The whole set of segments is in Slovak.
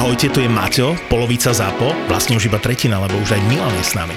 Ahojte, tu je Maťo, polovica ZAPO, vlastne už iba tretina, lebo už aj Milan je s nami.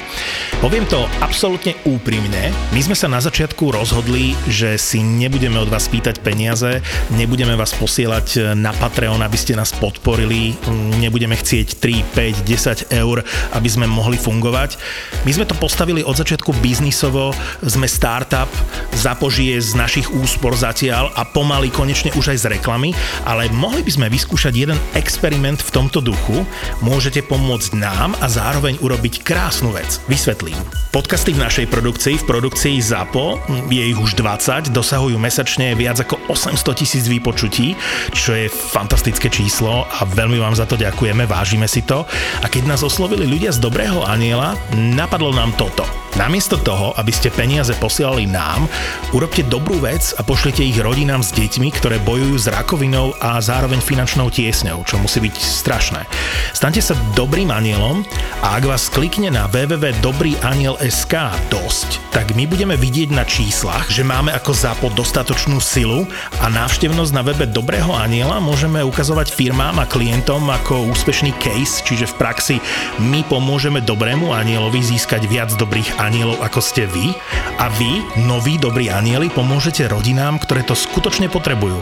Poviem to absolútne úprimne, my sme sa na začiatku rozhodli, že si nebudeme od vás pýtať peniaze, nebudeme vás posielať na Patreon, aby ste nás podporili, nebudeme chcieť 3, 5, 10 eur, aby sme mohli fungovať. My sme to postavili od začiatku biznisovo, sme startup, zapožije z našich úspor zatiaľ a pomaly konečne už aj z reklamy, ale mohli by sme vyskúšať jeden experiment v tomto duchu, môžete pomôcť nám a zároveň urobiť krásnu vec. Vysvetlím. Podcasty v našej produkcii, v produkcii ZAPO, je ich už 20, dosahujú mesačne viac ako 800 tisíc výpočutí, čo je fantastické číslo a veľmi vám za to ďakujeme, vážime si to. A keď nás oslovili ľudia z Dobrého aniela, napadlo nám toto – Namiesto toho, aby ste peniaze posielali nám, urobte dobrú vec a pošlite ich rodinám s deťmi, ktoré bojujú s rakovinou a zároveň finančnou tiesňou, čo musí byť strašné. Staňte sa dobrým anielom a ak vás klikne na www.dobrýaniel.sk dosť, tak my budeme vidieť na číslach, že máme ako zápo dostatočnú silu a návštevnosť na webe Dobrého aniela môžeme ukazovať firmám a klientom ako úspešný case, čiže v praxi my pomôžeme dobrému anielovi získať viac dobrých anielov ako ste vy a vy, noví dobrí anieli, pomôžete rodinám, ktoré to skutočne potrebujú.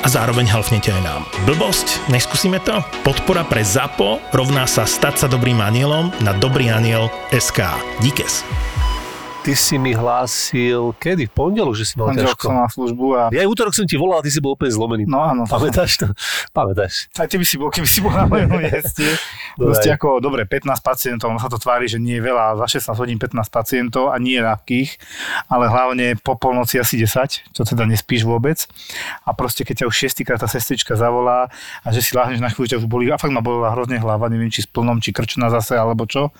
A zároveň halfnete aj nám. Blbosť? Neskúsime to? Podpora pre ZAPO rovná sa stať sa dobrým anielom na dobrý aniel SK. Díkes ty si mi hlásil, kedy? V pondelok, že si mal Pondelok ťažko. som na službu a... Ja aj útorok som ti volal, ty si bol úplne zlomený. No áno. Pamätáš to? Pamätáš. Aj ty by si bol, keby si bol na mojom mieste. Proste ako, dobre, 15 pacientov, ono sa to tvári, že nie je veľa, za 16 hodín 15 pacientov a nie ľahkých, ale hlavne po polnoci asi 10, čo teda nespíš vôbec. A proste keď ťa už šiestýkrát tá sestrička zavolá a že si láhneš na chvíľu, ťa už boli, a fakt ma bola hrozne hlava, neviem či s plnom, či krčná zase, alebo čo.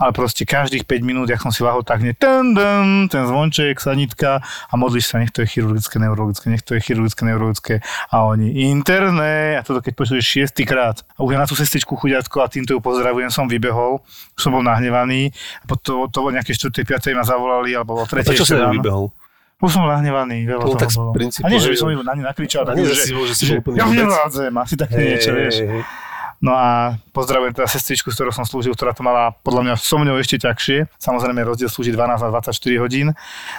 Ale proste každých 5 minút, jak som si lahol, tak nie, dun, dun, ten zvonček, sanitka a modlíš sa, nech to je chirurgické, neurologické, nech to je chirurgické, neurologické a oni interné a toto keď počuješ šiestýkrát a už ja na tú sestričku chudiatko a týmto ju pozdravujem, som vybehol, už som bol nahnevaný a potom to, to nejaké 4. 5. ma zavolali alebo o 3. A čo si vybehol? Už som nahnevaný, veľa no, toho tak bolo. Princípu, a nie, že by som na ne nakričal, tak, že, že, že, že, ja nevládzem, asi také niečo, vieš. No a pozdravujem teda sestričku, s ktorou som slúžil, ktorá to mala podľa mňa so mňou ešte ťažšie. Samozrejme rozdiel slúži 12 a 24 hodín,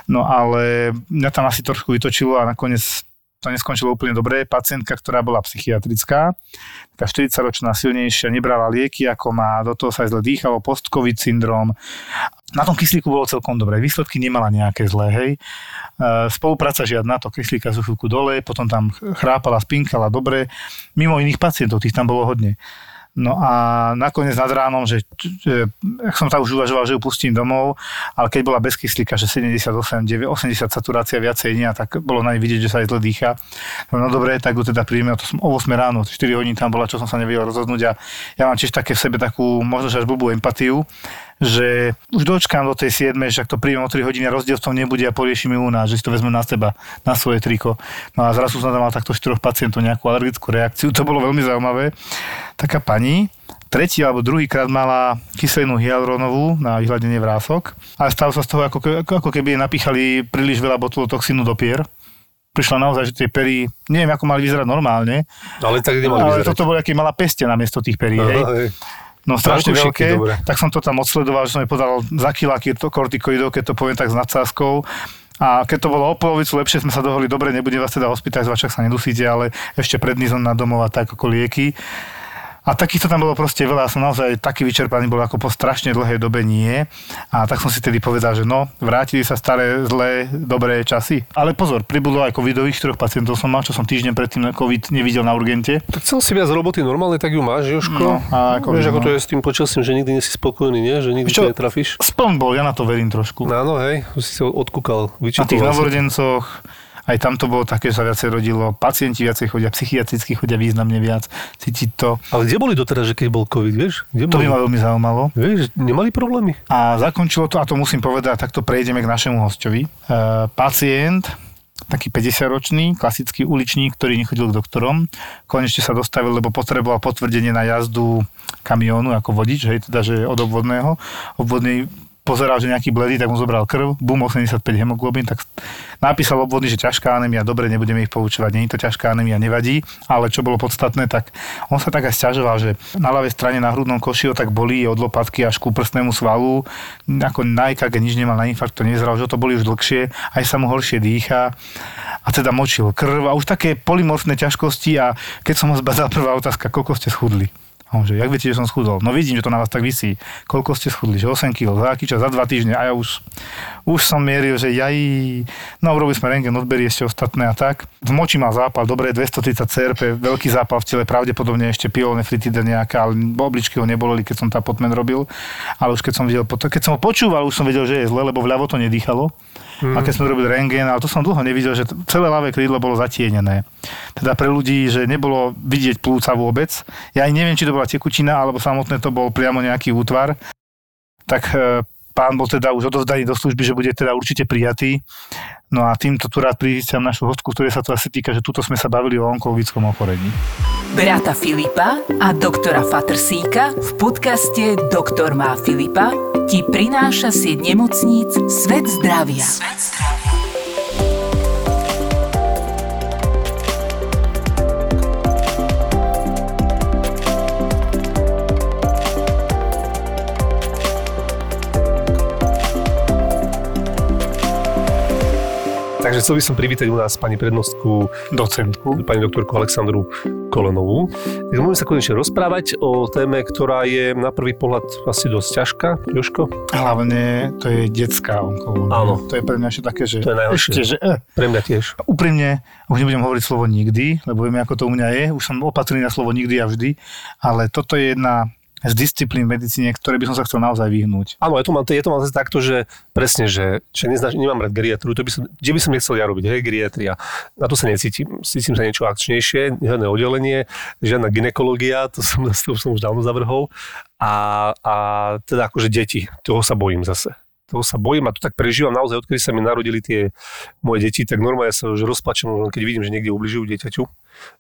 no ale mňa tam asi trošku vytočilo a nakoniec to neskončilo úplne dobre. Pacientka, ktorá bola psychiatrická, taká 40-ročná, silnejšia, nebrala lieky, ako má, do toho sa aj zle dýchalo, post-covid syndrom. Na tom kyslíku bolo celkom dobré, výsledky nemala nejaké zlé, hej. E, spolupráca žiadna, to kyslíka zo chvíľku dole, potom tam chrápala, spinkala dobre. Mimo iných pacientov, tých tam bolo hodne. No a nakoniec nad ránom, že, že som tam už uvažoval, že ju pustím domov, ale keď bola bez kyslíka, že 78, 9, 80 saturácia viacej nie, tak bolo na nej vidieť, že sa aj zle dýcha. No, no dobre, tak ju teda príjme, to som o 8 ráno, 4 hodín tam bola, čo som sa nevedel rozhodnúť a ja mám tiež také v sebe takú možno až blbú empatiu, že už dočkám do tej 7, že ak to príjem o 3 hodiny, rozdiel v tom nebude a poriešime u nás, že si to vezme na seba, na svoje triko. No a zrazu som tam mal takto 4 pacientov nejakú alergickú reakciu, to bolo veľmi zaujímavé. Taká pani, tretí alebo druhý krát mala kyselinu hyaluronovú na vyhľadenie vrások, ale stalo sa z toho, ako, ako keby napíchali príliš veľa botulotoxínu do pier prišla naozaj, že tie pery, neviem, ako mali vyzerať normálne. Ale tak nemali ale vyzerať. toto bolo, aký mala peste namiesto tých perí. Aha, hej. hej no strašne veľké, tak som to tam odsledoval, že som jej podal za kiláky kortikoidov, keď to poviem tak s nadsázkou. A keď to bolo o polovicu lepšie, sme sa dohodli, dobre, nebudem vás teda hospitalizovať, však sa nedusíte, ale ešte pred na domov a tak ako lieky. A takýchto tam bolo proste veľa, som naozaj taký vyčerpaný bol ako po strašne dlhej dobe nie. A tak som si tedy povedal, že no, vrátili sa staré, zlé, dobré časy. Ale pozor, pribudlo aj covidových štyroch pacientov som mal, čo som týždeň predtým covid nevidel na urgente. Tak chcel si viac roboty normálne, tak ju máš, Joško. No, a ako, Vieš, no. ako to je s tým počasím, že nikdy nie si spokojný, nie? Že nikdy čo, netrafíš. Spln bol, ja na to verím trošku. No, áno, hej, si sa odkúkal, Na tých novorodencoch, aj tam to bolo také, že sa viacej rodilo, pacienti viacej chodia, psychiatricky chodia významne viac, cítiť to. Ale kde boli doteraz, že keď bol COVID, vieš? Kde to by ma veľmi zaujímalo. Vieš, nemali problémy? A zakončilo to, a to musím povedať, takto prejdeme k našemu hostovi. E, pacient, taký 50-ročný, klasický uličník, ktorý nechodil k doktorom. Konečne sa dostavil, lebo potreboval potvrdenie na jazdu kamiónu ako vodič, hej, teda, že od obvodného. Obvodný pozeral, že nejaký bledý, tak mu zobral krv, bum, 85 hemoglobín, tak napísal obvodný, že ťažká anémia, dobre, nebudeme ich poučovať, nie je to ťažká anémia, nevadí, ale čo bolo podstatné, tak on sa tak aj stiažoval, že na ľavej strane na hrudnom koši ho tak bolí od lopatky až ku prstnému svalu, ako na EKG nič nemal, na infarkt to nezral, že to boli už dlhšie, aj sa mu horšie dýcha a teda močil krv a už také polymorfné ťažkosti a keď som ho zbadal prvá otázka, koľko ste schudli? A on že, jak viete, že som schudol? No vidím, že to na vás tak vysí. Koľko ste schudli? Že 8 kg, za aký čas? Za 2 týždne. A ja už, už som mieril, že jaj, no urobili sme rengen, odberí ešte ostatné a tak. V moči mal zápal, dobre, 230 CRP, veľký zápal v tele, pravdepodobne ešte pyelonefritida nejaká, ale obličky ho neboleli, keď som tá potmen robil. Ale už keď som videl, keď som ho počúval, už som vedel, že je zle, lebo vľavo to nedýchalo. Mm. A keď sme robili rengen, ale to som dlho nevidel, že celé ľavé krídlo bolo zatienené. Teda pre ľudí, že nebolo vidieť plúca vôbec. Ja aj neviem, či to bola tekutina, alebo samotné to bol priamo nejaký útvar. Tak e, pán bol teda už odovzdaný do služby, že bude teda určite prijatý. No a týmto tu rád privítam našu hostku, ktorej sa to asi týka, že tuto sme sa bavili o onkologickom ochorení. Brata Filipa a doktora Fatrsíka v podcaste Doktor má Filipa ti prináša sieť nemocníc Svet zdravia. Svet zdravia. Takže chcel by som privítať u nás pani prednostku, docentku, pani doktorku Aleksandru Kolenovú. Tak môžeme sa konečne rozprávať o téme, ktorá je na prvý pohľad asi dosť ťažká. Joško? Hlavne to je detská onkológia. Áno. To je pre mňa ešte také, že... To je najhoršie. Ešte, že, eh. Pre mňa tiež. Úprimne, už nebudem hovoriť slovo nikdy, lebo vieme, ako to u mňa je. Už som opatrný na slovo nikdy a vždy. Ale toto je jedna z disciplín v medicíne, ktoré by som sa chcel naozaj vyhnúť. Áno, je to mám, je to mám takto, že presne, že, že neznáš, nemám rád geriatru, to by som, kde by som nechcel ja robiť, hej, geriatria. Na to sa necítim, cítim sa niečo akčnejšie, žiadne oddelenie, žiadna ginekológia, to som, to som už dávno zavrhol. A, a teda akože deti, toho sa bojím zase toho sa bojím a to tak prežívam naozaj, odkedy sa mi narodili tie moje deti, tak normálne sa už rozplačem, keď vidím, že niekde ubližujú dieťaťu,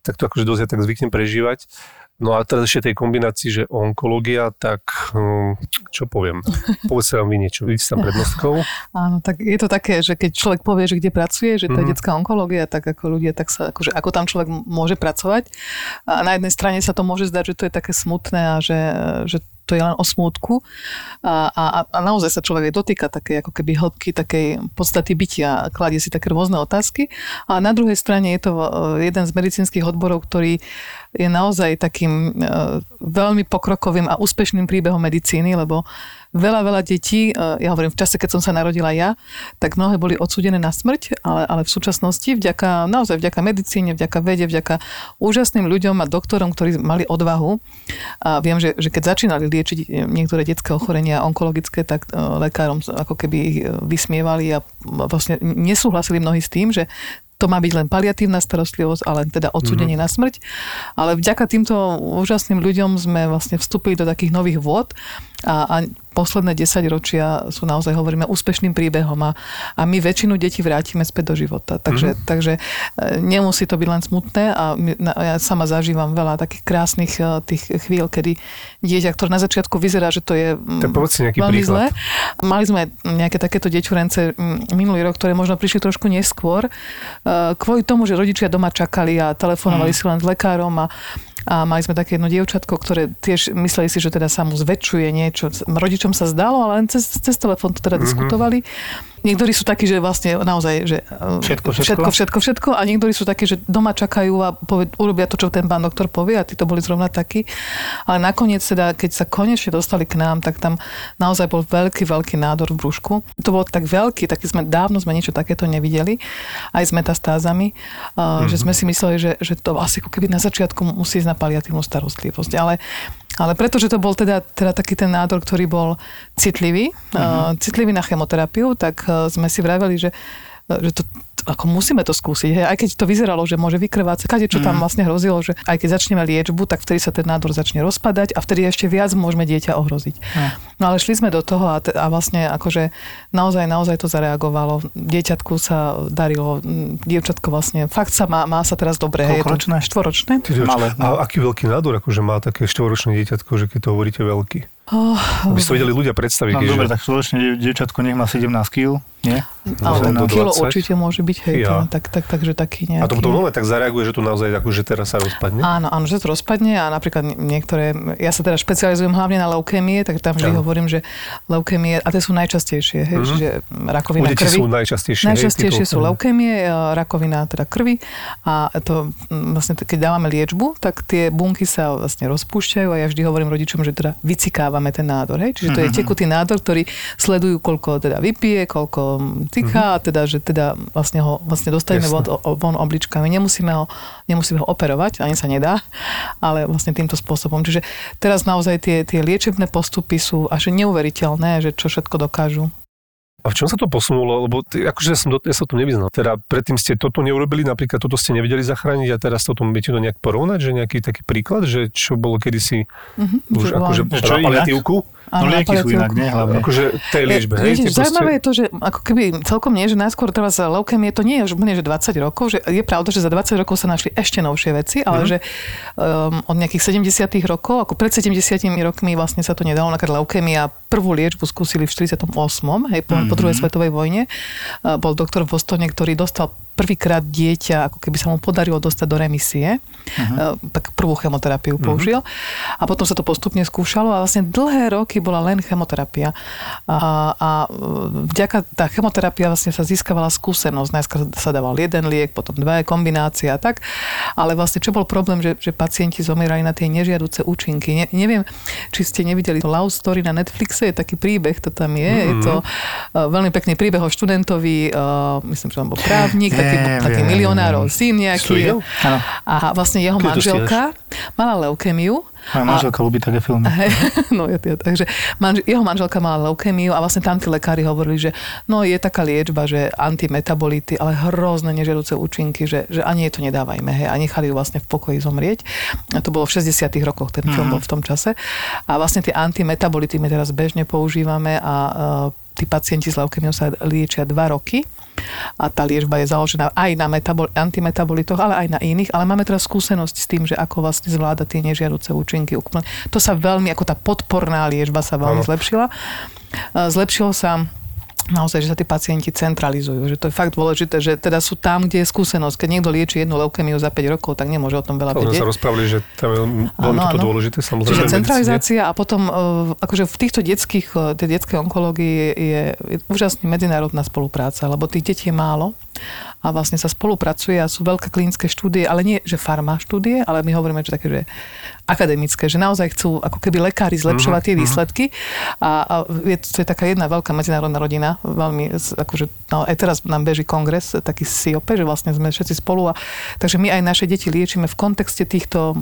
tak to akože dosť ja tak zvyknem prežívať. No a teraz ešte tej kombinácii, že onkológia, tak hm, čo poviem? Povedzte vám vy niečo, vidíte tam prednostkou? Áno, tak je to také, že keď človek povie, že kde pracuje, že to je mm-hmm. detská onkológia, tak ako ľudia, tak sa, akože, ako tam človek môže pracovať. A na jednej strane sa to môže zdať, že to je také smutné a že, že to je len o smútku a, a, a naozaj sa človek aj dotýka také ako keby hĺbky takej podstaty bytia kladie si také rôzne otázky. A na druhej strane je to e, jeden z medicínskych odborov, ktorý je naozaj takým e, veľmi pokrokovým a úspešným príbehom medicíny, lebo veľa, veľa detí, e, ja hovorím, v čase, keď som sa narodila ja, tak mnohé boli odsúdené na smrť, ale, ale v súčasnosti vďaka, naozaj vďaka medicíne, vďaka vede, vďaka úžasným ľuďom a doktorom, ktorí mali odvahu. A viem, že, že keď začínali liečiť niektoré detské ochorenia onkologické, tak e, lekárom ako keby ich vysmievali a vlastne nesúhlasili mnohí s tým, že to má byť len paliatívna starostlivosť, ale teda odsudenie mm-hmm. na smrť. Ale vďaka týmto úžasným ľuďom sme vlastne vstúpili do takých nových vôd a, a posledné 10 ročia sú naozaj, hovoríme, úspešným príbehom a, a my väčšinu detí vrátime späť do života. Takže, mm-hmm. takže e, nemusí to byť len smutné a my, ja sama zažívam veľa takých krásnych e, tých chvíľ, kedy dieťa, ktoré na začiatku vyzerá, že to je tak nejaký veľmi príklad. zlé. Mali sme nejaké takéto deťurence minulý rok, ktoré možno prišli trošku neskôr, e, kvôli tomu, že rodičia doma čakali a telefonovali mm. si len s lekárom a a mali sme také jedno dievčatko, ktoré tiež mysleli si, že teda sa mu zväčšuje niečo. Rodičom sa zdalo, ale len cez, cez telefón to teda mm-hmm. diskutovali. Niektorí sú takí, že vlastne naozaj, že e, všetko, všetko, všetko, všetko, všetko a niektorí sú takí, že doma čakajú a poved, urobia to, čo ten pán doktor povie a tí to boli zrovna takí. Ale nakoniec teda, keď sa konečne dostali k nám, tak tam naozaj bol veľký, veľký nádor v brúšku. To bol tak veľký, taký sme, dávno sme niečo takéto nevideli, aj s metastázami, mm-hmm. že sme si mysleli, že, že to asi ako keby na začiatku musí ísť na paliatívnu starostlivosť. Ale ale pretože to bol teda, teda taký ten nádor, ktorý bol citlivý, uh-huh. uh, citlivý na chemoterapiu, tak uh, sme si vraveli, že, uh, že to, ako musíme to skúsiť. Hej. Aj keď to vyzeralo, že môže vykrvácať, kade čo tam mhm. vlastne hrozilo, že aj keď začneme liečbu, tak vtedy sa ten nádor začne rozpadať a vtedy ešte viac môžeme dieťa ohroziť. Mm. No ale šli sme do toho a, te, a vlastne akože naozaj, naozaj to zareagovalo. Dieťatku sa darilo, dievčatko vlastne, fakt sa má, má sa teraz dobre. Koľkoročné? Štvoročné. Malé. A aký veľký nádor, akože má také štvoročné dieťatko, že keď to hovoríte veľký? Oh, Aby si to vedeli ľudia predstaviť. No že... dobre, tak spoločne dievčatko nech má 17 kg, nie? ale no, kilo 20. určite môže byť, hej, Ja. to, tak, tak, takže taký nejaký... A to potom nové tak zareaguje, že to naozaj akože teraz sa rozpadne? Áno, áno, že to rozpadne a napríklad niektoré, ja sa teda špecializujem hlavne na leukémie, tak tam vždy Áno. hovorím, že leukémie, a tie sú najčastejšie, hej, Mhm. čiže U rakovina detí krvi. sú najčastejšie. hej, Najčastejšie tieto- sú leukémie, e, rakovina teda krvi a to vlastne keď dávame liečbu, tak tie bunky sa vlastne rozpúšťajú a ja vždy hovorím rodičom, že teda vycikávame ten nádor. Hej? Čiže to je tekutý nádor, ktorý sledujú, koľko teda vypije, koľko tyká a teda, že teda vlastne ho vlastne dostaneme von, von obličkami. Nemusíme ho, nemusíme ho operovať, ani sa nedá, ale vlastne týmto spôsobom. Čiže teraz naozaj tie, tie liečebné postupy sú až neuveriteľné, že čo všetko dokážu. A v čom sa to posunulo? Lebo ty, akože ja, som do, ja sa to nevyznal. Teda predtým ste toto neurobili, napríklad toto ste nevedeli zachrániť a teraz toto viete to nejak porovnať, že nejaký taký príklad, že čo bolo kedysi Mhm. už Že akože Že čo na inak? paliatívku? No lieky sú inak, nie hlavne. Akože tej liečbe, hej? Viete, Tie proste- zaujímavé je to, že ako keby celkom nie, že najskôr teraz leukemie to nie je už úplne, že 20 rokov, že je pravda, že za 20 rokov sa našli ešte novšie veci, ale Mhm. že um, od nejakých 70 rokov, ako pred 70 rokmi vlastne sa to nedalo, napríklad leukemia prvú liečbu skúsili v 48. Hej, po, po druhej Mhm. svetovej vojne. Uh, bol doktor v Bostone, ktorý dostal prvýkrát dieťa, ako keby sa mu podarilo dostať do remisie. Uh, tak prvú chemoterapiu Mhm. použil. A potom sa to postupne skúšalo a vlastne dlhé roky bola len chemoterapia. A, a vďaka tá chemoterapia vlastne sa získavala skúsenosť. Najskôr sa dával jeden liek, potom dva kombinácia a tak. Ale vlastne čo bol problém, že, že pacienti zomierali na tie nežiaduce účinky. Ne, neviem, či ste nevideli Love Story na Netflixe, je taký príbeh, to tam je. Mm-hmm. Je to uh, veľmi pekný príbeh o študentovi, uh, myslím, že on bol právnik, taký, Viem, taký viem, milionárov viem. syn nejaký. Áno. A vlastne jeho Kedy to manželka mala leukemiu. Moja manželka ľubí také filmy. Hej, no, ja, ja, takže manž, jeho manželka mala leukemiu a vlastne tam tí lekári hovorili, že no je taká liečba, že antimetabolity, ale hrozné nežiaduce účinky, že, že ani jej to nedávajme, hej, a nechali ju vlastne v pokoji zomrieť. A to bolo v 60 rokoch, ten film bol v tom čase. A vlastne tie antimetabolity my teraz bežne používame a uh, tí pacienti s leukemiou sa liečia 2 roky a tá liečba je založená aj na metabol- antimetabolitoch, ale aj na iných, ale máme teraz skúsenosť s tým, že ako vlastne zvláda tie nežiaduce účinky. To sa veľmi, ako tá podporná liečba sa veľmi Áno. zlepšila. Zlepšilo sa naozaj, že sa tí pacienti centralizujú. Že to je fakt dôležité, že teda sú tam, kde je skúsenosť. Keď niekto lieči jednu leukemiu za 5 rokov, tak nemôže o tom veľa sme vedieť. sa rozprávali, že tam je veľmi toto áno. dôležité, samozrejme. Čiže medicíne. centralizácia a potom uh, akože v týchto detských, uh, tej detskej onkológii je, je, je úžasný medzinárodná spolupráca, lebo tých detí je málo a vlastne sa spolupracuje a sú veľké klinické štúdie, ale nie, že farma štúdie, ale my hovoríme, že také, že akademické, že naozaj chcú ako keby lekári zlepšovať tie výsledky. A, a je, to je taká jedna veľká medzinárodná rodina, veľmi, akože, no aj teraz nám beží kongres, taký SIOP, že vlastne sme všetci spolu a takže my aj naše deti liečíme v kontexte týchto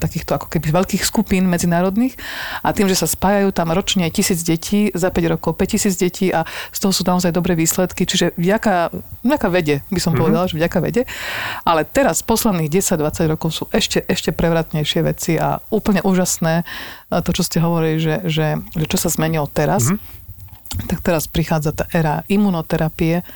takýchto ako keby veľkých skupín medzinárodných. A tým, že sa spájajú tam ročne tisíc detí, za 5 rokov 5000 detí a z toho sú naozaj dobré výsledky, čiže vďaka, vďaka vede, by som povedala, že vďaka vede. Ale teraz posledných 10-20 rokov sú ešte, ešte prevratnejšie veci a úplne úžasné a to, čo ste hovorili, že, že, že čo sa zmenilo teraz, tak teraz prichádza tá éra imunoterapie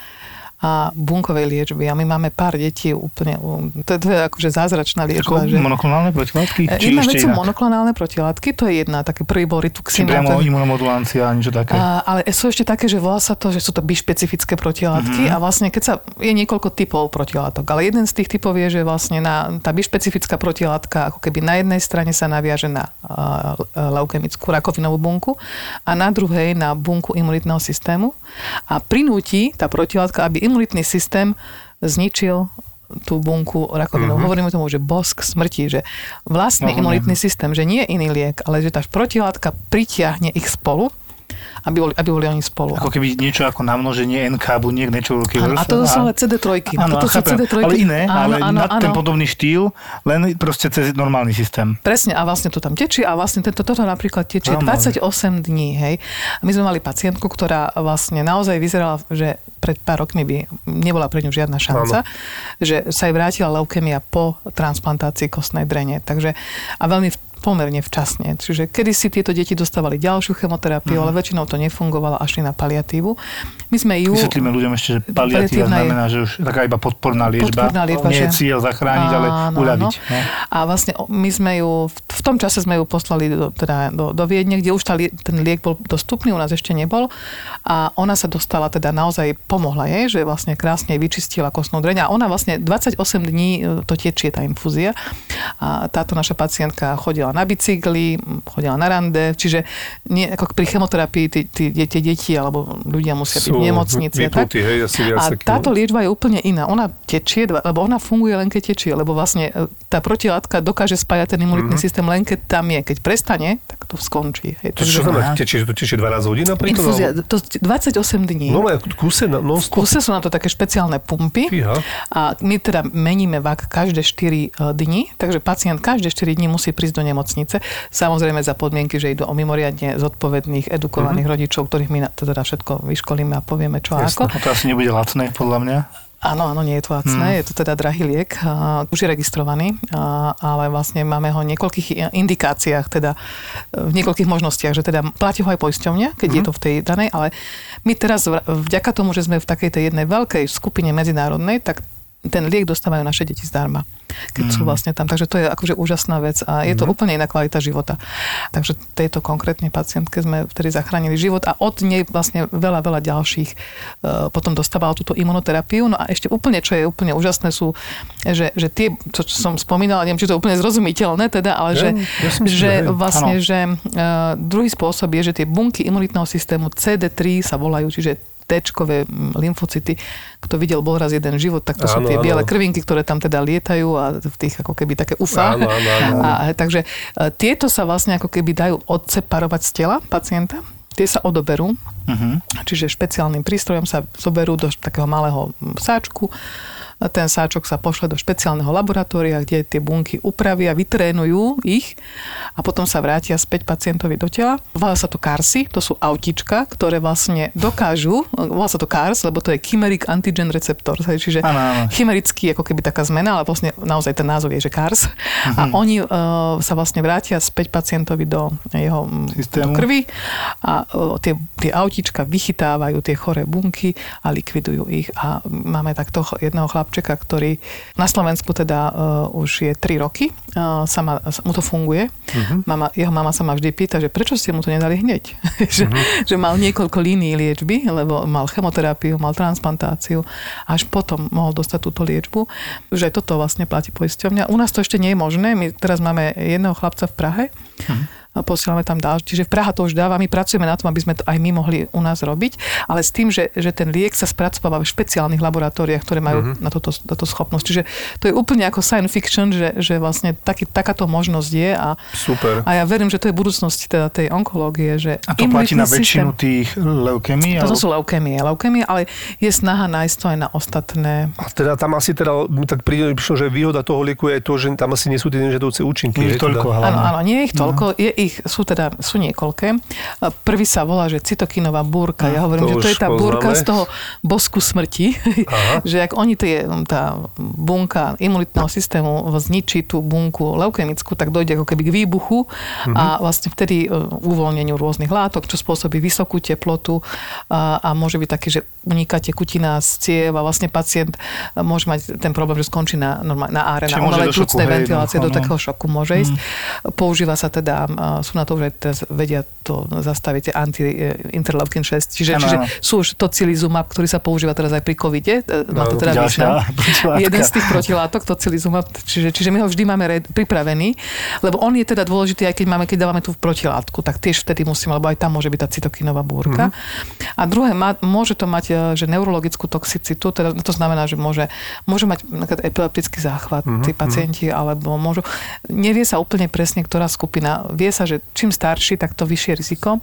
a bunkovej liečby. A my máme pár detí úplne, to je, to je akože zázračná liečba. Ako že... monoklonálne protilátky? E, Či Jedna vec sú monoklonálne protilátky, to je jedna, taký prvý bol Či rituximab. priamo ten- imunomodulancia, niečo také? a, ale sú ešte také, že volá sa to, že sú to bišpecifické protilátky Mhm. a vlastne keď sa, je niekoľko typov protilátok, ale jeden z tých typov je, že vlastne na, tá bišpecifická protilátka ako keby na jednej strane sa naviaže na a, leukemickú rakovinovú bunku a na druhej na bunku imunitného systému a prinúti tá protilátka, aby imunitný systém zničil tú bunku rakovinou. Uh-huh. Hovoríme tomu, že bosk smrti, že vlastný Rozumiem. imunitný systém, že nie iný liek, ale že tá protilátka pritiahne ich spolu, aby boli, aby boli oni spolu. Ako keby niečo ako namnoženie NK buniek, natural Áno, killers. a to sú ale CD3. Áno, Toto a sú chápem, CD3. ale iné, ale áno, na ten áno. podobný štýl, len proste cez normálny systém. Presne, a vlastne to tam tečie a vlastne tento, toto napríklad tečie Zaujímavé. 28 dní, hej. My sme mali pacientku, ktorá vlastne naozaj vyzerala, že pred pár rokmi by nebola pre ňu žiadna šanca, že sa jej vrátila leukemia po transplantácii kostnej drene. Takže, a veľmi pomerne včasne. Čiže kedysi tieto deti dostávali ďalšiu chemoterapiu, Mhm. ale väčšinou to nefungovalo a šli na paliatívu. My sme ju... Vysvetlíme ľuďom ešte, že paliatíva Paliatívna je- znamená, že už taká iba podporná liečba. Podporná liečba, Nie je že- cieľ zachrániť, ale Áno, uľaviť. No. A vlastne my sme ju v v tom čase sme ju poslali do, teda do, do Viedne, kde už tá, ten liek bol dostupný, u nás ešte nebol. A ona sa dostala, teda naozaj pomohla jej, že vlastne krásne vyčistila kostnú dreň. A ona vlastne 28 dní e, to tečie tá infúzia. A táto naša pacientka chodila na bicykli, chodila na rande, čiže nie, ako pri chemoterapii tí, tí, tie deti alebo ľudia musia byť v nemocnici. Vypnutí, hej, asi a táto liečba je úplne iná. Ona tečie, lebo ona funguje len keď tečie, lebo vlastne e, tá protilátka dokáže spájať ten imunitný mm-hmm. systém len keď tam je. Keď prestane, tak to skončí. Hej, to, čo znamená, tečie, to tečie 12 hodín napríklad? Infúzia, to 28 dní. No, ale kúse, no, v kúse sú na to také špeciálne pumpy. Fíha. A my teda meníme vak každé 4 e, dni, takže pacient každé 4 dní musí prísť do nemocnice. Samozrejme za podmienky, že idú o mimoriadne zodpovedných, edukovaných mm-hmm. rodičov, ktorých my teda všetko vyškolíme a povieme čo Jasne. ako. A to asi nebude lacné, podľa mňa. Áno, áno, nie je to lacné, hmm. je to teda drahý liek, uh, už je registrovaný, uh, ale vlastne máme ho v niekoľkých indikáciách, teda v niekoľkých možnostiach, že teda platí ho aj poisťovňa, keď hmm. je to v tej danej, ale my teraz vďaka tomu, že sme v takej tej jednej veľkej skupine medzinárodnej, tak ten liek dostávajú naše deti zdarma keď mm. sú mhm. vlastne tam. Takže to je akože úžasná vec a je to mm. úplne iná kvalita života. Takže tejto konkrétnej pacientke sme vtedy zachránili život a od nej vlastne veľa, veľa ďalších uh, potom dostávala túto imunoterapiu. No a ešte úplne, čo je úplne úžasné sú, že, že tie, čo, čo som spomínala, neviem, či to je úplne zrozumiteľné teda, ale že, ja som že ja, vlastne, ano. že uh, druhý spôsob je, že tie bunky imunitného systému CD3 sa volajú, čiže T-čkové lymfocyty. Kto videl bol raz jeden život, tak to áno, sú tie áno. biele krvinky, ktoré tam teda lietajú a v tých ako keby také ufa. Áno, áno, áno. A, takže e, tieto sa vlastne ako keby dajú odseparovať z tela pacienta. Tie sa odoberú, uh-huh. čiže špeciálnym prístrojom sa zoberú do takého malého sáčku ten sáčok sa pošle do špeciálneho laboratória, kde tie bunky upravia, vytrénujú ich a potom sa vrátia späť pacientovi do tela. Volá sa to KARSy, to sú autička, ktoré vlastne dokážu, volá sa to KARS, lebo to je Chimeric Antigen Receptor, čiže ano, ano. chimerický ako keby taká zmena, ale vlastne naozaj ten názov je, že KARS. Mhm. A oni uh, sa vlastne vrátia späť pacientovi do jeho do krvi a uh, tie, tie autička vychytávajú tie choré bunky a likvidujú ich. A máme takto jedného chlapca, chlapčeka, ktorý na Slovensku teda uh, už je 3 roky, uh, sama, mu to funguje. Uh-huh. Mama, jeho mama sa ma vždy pýta, že prečo ste mu to nedali hneď? že, uh-huh. že mal niekoľko línií liečby, lebo mal chemoterapiu, mal transplantáciu, až potom mohol dostať túto liečbu. Že aj toto vlastne platí poisťovňa. U nás to ešte nie je možné. My teraz máme jedného chlapca v Prahe, uh-huh posielame tam ďalšie. Čiže v Praha to už dáva, my pracujeme na tom, aby sme to aj my mohli u nás robiť, ale s tým, že, že ten liek sa spracováva v špeciálnych laboratóriách, ktoré majú uh-huh. na toto, toto schopnosť. Čiže to je úplne ako science fiction, že, že vlastne taký, takáto možnosť je a, Super. a ja verím, že to je budúcnosť teda tej onkológie. Že a to platí na väčšinu systém, tých leukemí? To sú leukemie, leukemie, ale je snaha nájsť to aj na ostatné. A teda tam asi teda, tak príde, že výhoda toho lieku je to, že tam asi nie sú tie nežiadúce účinky. Nie je toľko, teda. Áno, áno, nie je ich toľko. No. Je ich, sú teda, sú niekoľké. Prvý sa volá, že cytokinová búrka. Ja hovorím, to že to je tá poznáme. búrka z toho bosku smrti. že ak oni tie, tá bunka imunitného systému zničí tú bunku leukemickú, tak dojde ako keby k výbuchu uh-huh. a vlastne vtedy e, uvoľneniu rôznych látok, čo spôsobí vysokú teplotu a, a môže byť taký, že uniká tekutina z ciev a vlastne pacient môže mať ten problém, že skončí na, na áre, na umelej plúcnej ventilácie, do takého šoku môže ísť. Mm. Používa sa teda, sú na to aj teraz vedia to zastaviť anti-interleukin 6, čiže, čiže sú už tocilizumab, ktorý sa používa teraz aj pri covide, e, má to no, teda význam. Jeden z tých protilátok, tocilizumab, čiže, čiže my ho vždy máme pripravený, lebo on je teda dôležitý, aj keď máme, keď dávame tú protilátku, tak tiež vtedy musíme, lebo aj tam môže byť tá cytokinová búrka. Mm-hmm. A druhé, má, môže to mať, e, že neurologickú toxicitu, teda to znamená, že môže, môže mať epileptický záchvat mm-hmm. tí pacienti, alebo môžu, nevie sa úplne presne, ktorá skupina, vie sa, že čím starší, tak to vyššie riziko.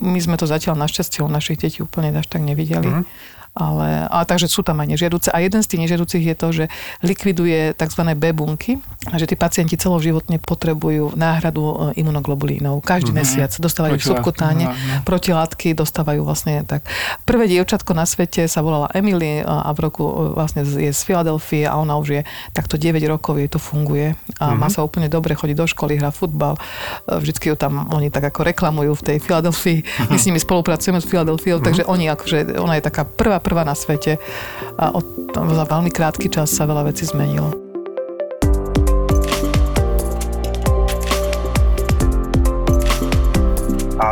My sme to zatiaľ našťastie u našich detí úplne až tak nevideli. Mm-hmm ale, ale takže sú tam aj nežiaduce. A jeden z tých nežiaducich je to, že likviduje tzv. B bunky, a že tí pacienti celoživotne potrebujú náhradu e, imunoglobulínov. Každý mm-hmm. mesiac dostávajú subkutáne, no, protilátky dostávajú vlastne tak. Prvé dievčatko na svete sa volala Emily a v roku e, vlastne je z Filadelfie a ona už je takto 9 rokov, jej to funguje a mm-hmm. má sa úplne dobre, chodí do školy, hrá futbal. E, vždycky ju tam oni tak ako reklamujú v tej Filadelfii. Mm-hmm. My s nimi spolupracujeme s Filadelfiou, mm-hmm. takže oni akože, ona je taká prvá prvá na svete a od, za veľmi krátky čas sa veľa vecí zmenilo.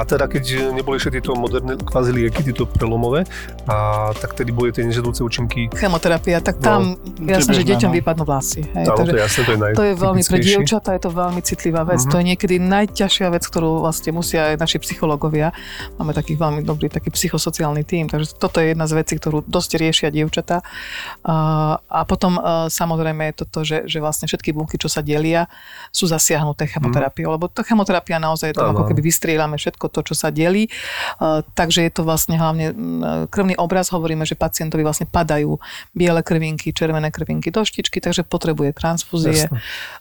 Teda keď neboli všetky tieto moderné kvázi lieky, tieto prelomové, a tak tedy boli tie nežadúce účinky. Chemoterapia, tak tam no, jasne, že deťom no. vypadnú vlasy. Hej, Áno, to je jasné, to je To je veľmi, pre dievčatá je to veľmi citlivá vec. Uh-huh. To je niekedy najťažšia vec, ktorú vlastne musia aj naši psychológovia. Máme takých veľmi dobrý taký psychosociálny tím, takže toto je jedna z vecí, ktorú dosť riešia dievčatá. A, a potom samozrejme je to to, že, že vlastne všetky bunky, čo sa delia, sú zasiahnuté chemoterapiou, uh-huh. lebo to chemoterapia naozaj je to, ako keby vystrieľame všetko to, čo sa delí. Takže je to vlastne hlavne krvný obraz, hovoríme, že pacientovi vlastne padajú biele krvinky, červené krvinky do štičky, takže potrebuje transfúzie.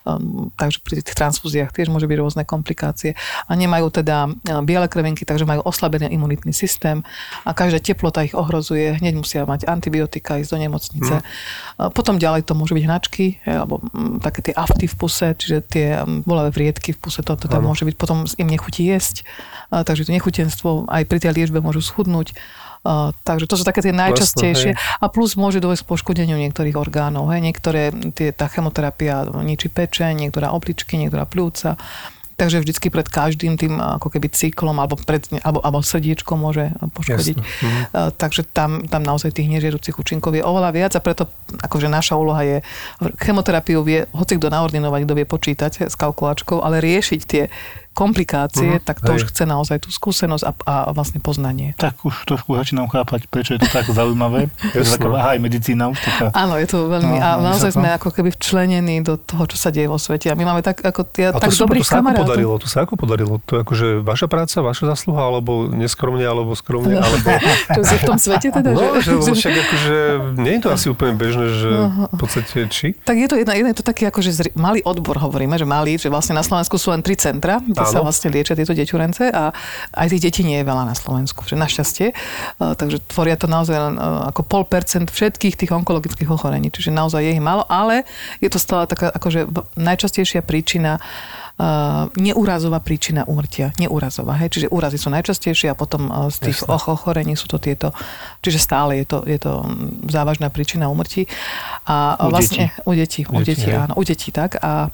Um, takže pri tých transfúziách tiež môže byť rôzne komplikácie. A nemajú teda uh, biele krvinky, takže majú oslabený imunitný systém a každá teplota ich ohrozuje. Hneď musia mať antibiotika, ísť do nemocnice. Mm. Potom ďalej to môžu byť hnačky, alebo také tie afty v puse, čiže tie bolavé vriedky v puse, to teda môže byť, potom im nechutí jesť. Takže to nechutenstvo aj pri tej liečbe môžu schudnúť. Uh, takže to sú také tie najčastejšie. Vlastne, a plus môže dôjsť k poškodeniu niektorých orgánov. Hej. Niektoré, tie, tá chemoterapia ničí pečeň, niektorá obličky, niektorá pľúca. Takže vždycky pred každým tým ako keby cyklom alebo, pred, alebo, alebo srdiečko môže poškodiť. Mhm. Uh, takže tam, tam naozaj tých nežiaducích účinkov je oveľa viac a preto akože naša úloha je, chemoterapiu vie hoci kto naordinovať, kto vie počítať s kalkulačkou, ale riešiť tie komplikácie, uh-huh. tak to Hej. už chce naozaj tú skúsenosť a, a vlastne poznanie. Tak už trošku začínam chápať, prečo je to tak zaujímavé. je to taká aj medicína už taká. Áno, je to veľmi, no, a naozaj sme ako keby včlenení do toho, čo sa deje vo svete. A my máme tak, ako ja, a tak to dobrých to kamarátov. Sa ako podarilo, to sa ako podarilo? To je akože vaša práca, vaša zasluha, alebo neskromne, alebo skromne, alebo... čo si v tom svete teda? No, že, že však akože, nie je to asi úplne bežné, že v podstate či? Tak je to jedna, jedna je to taký akože malý odbor, hovoríme, že malý, že vlastne na Slovensku sú len tri centra, kde sa vlastne liečia tieto deťurence a aj tých detí nie je veľa na Slovensku, že našťastie. Takže tvoria to naozaj len ako pol percent všetkých tých onkologických ochorení, čiže naozaj je ich málo, ale je to stále taká akože najčastejšia príčina Uh, neúrazová príčina úmrtia. Neúrazová, hej? Čiže úrazy sú najčastejšie a potom uh, z tých Jasne. ochorení sú to tieto, čiže stále je to, je to závažná príčina úmrtí. A u vlastne detí. u detí, u detí, áno, u detí tak. A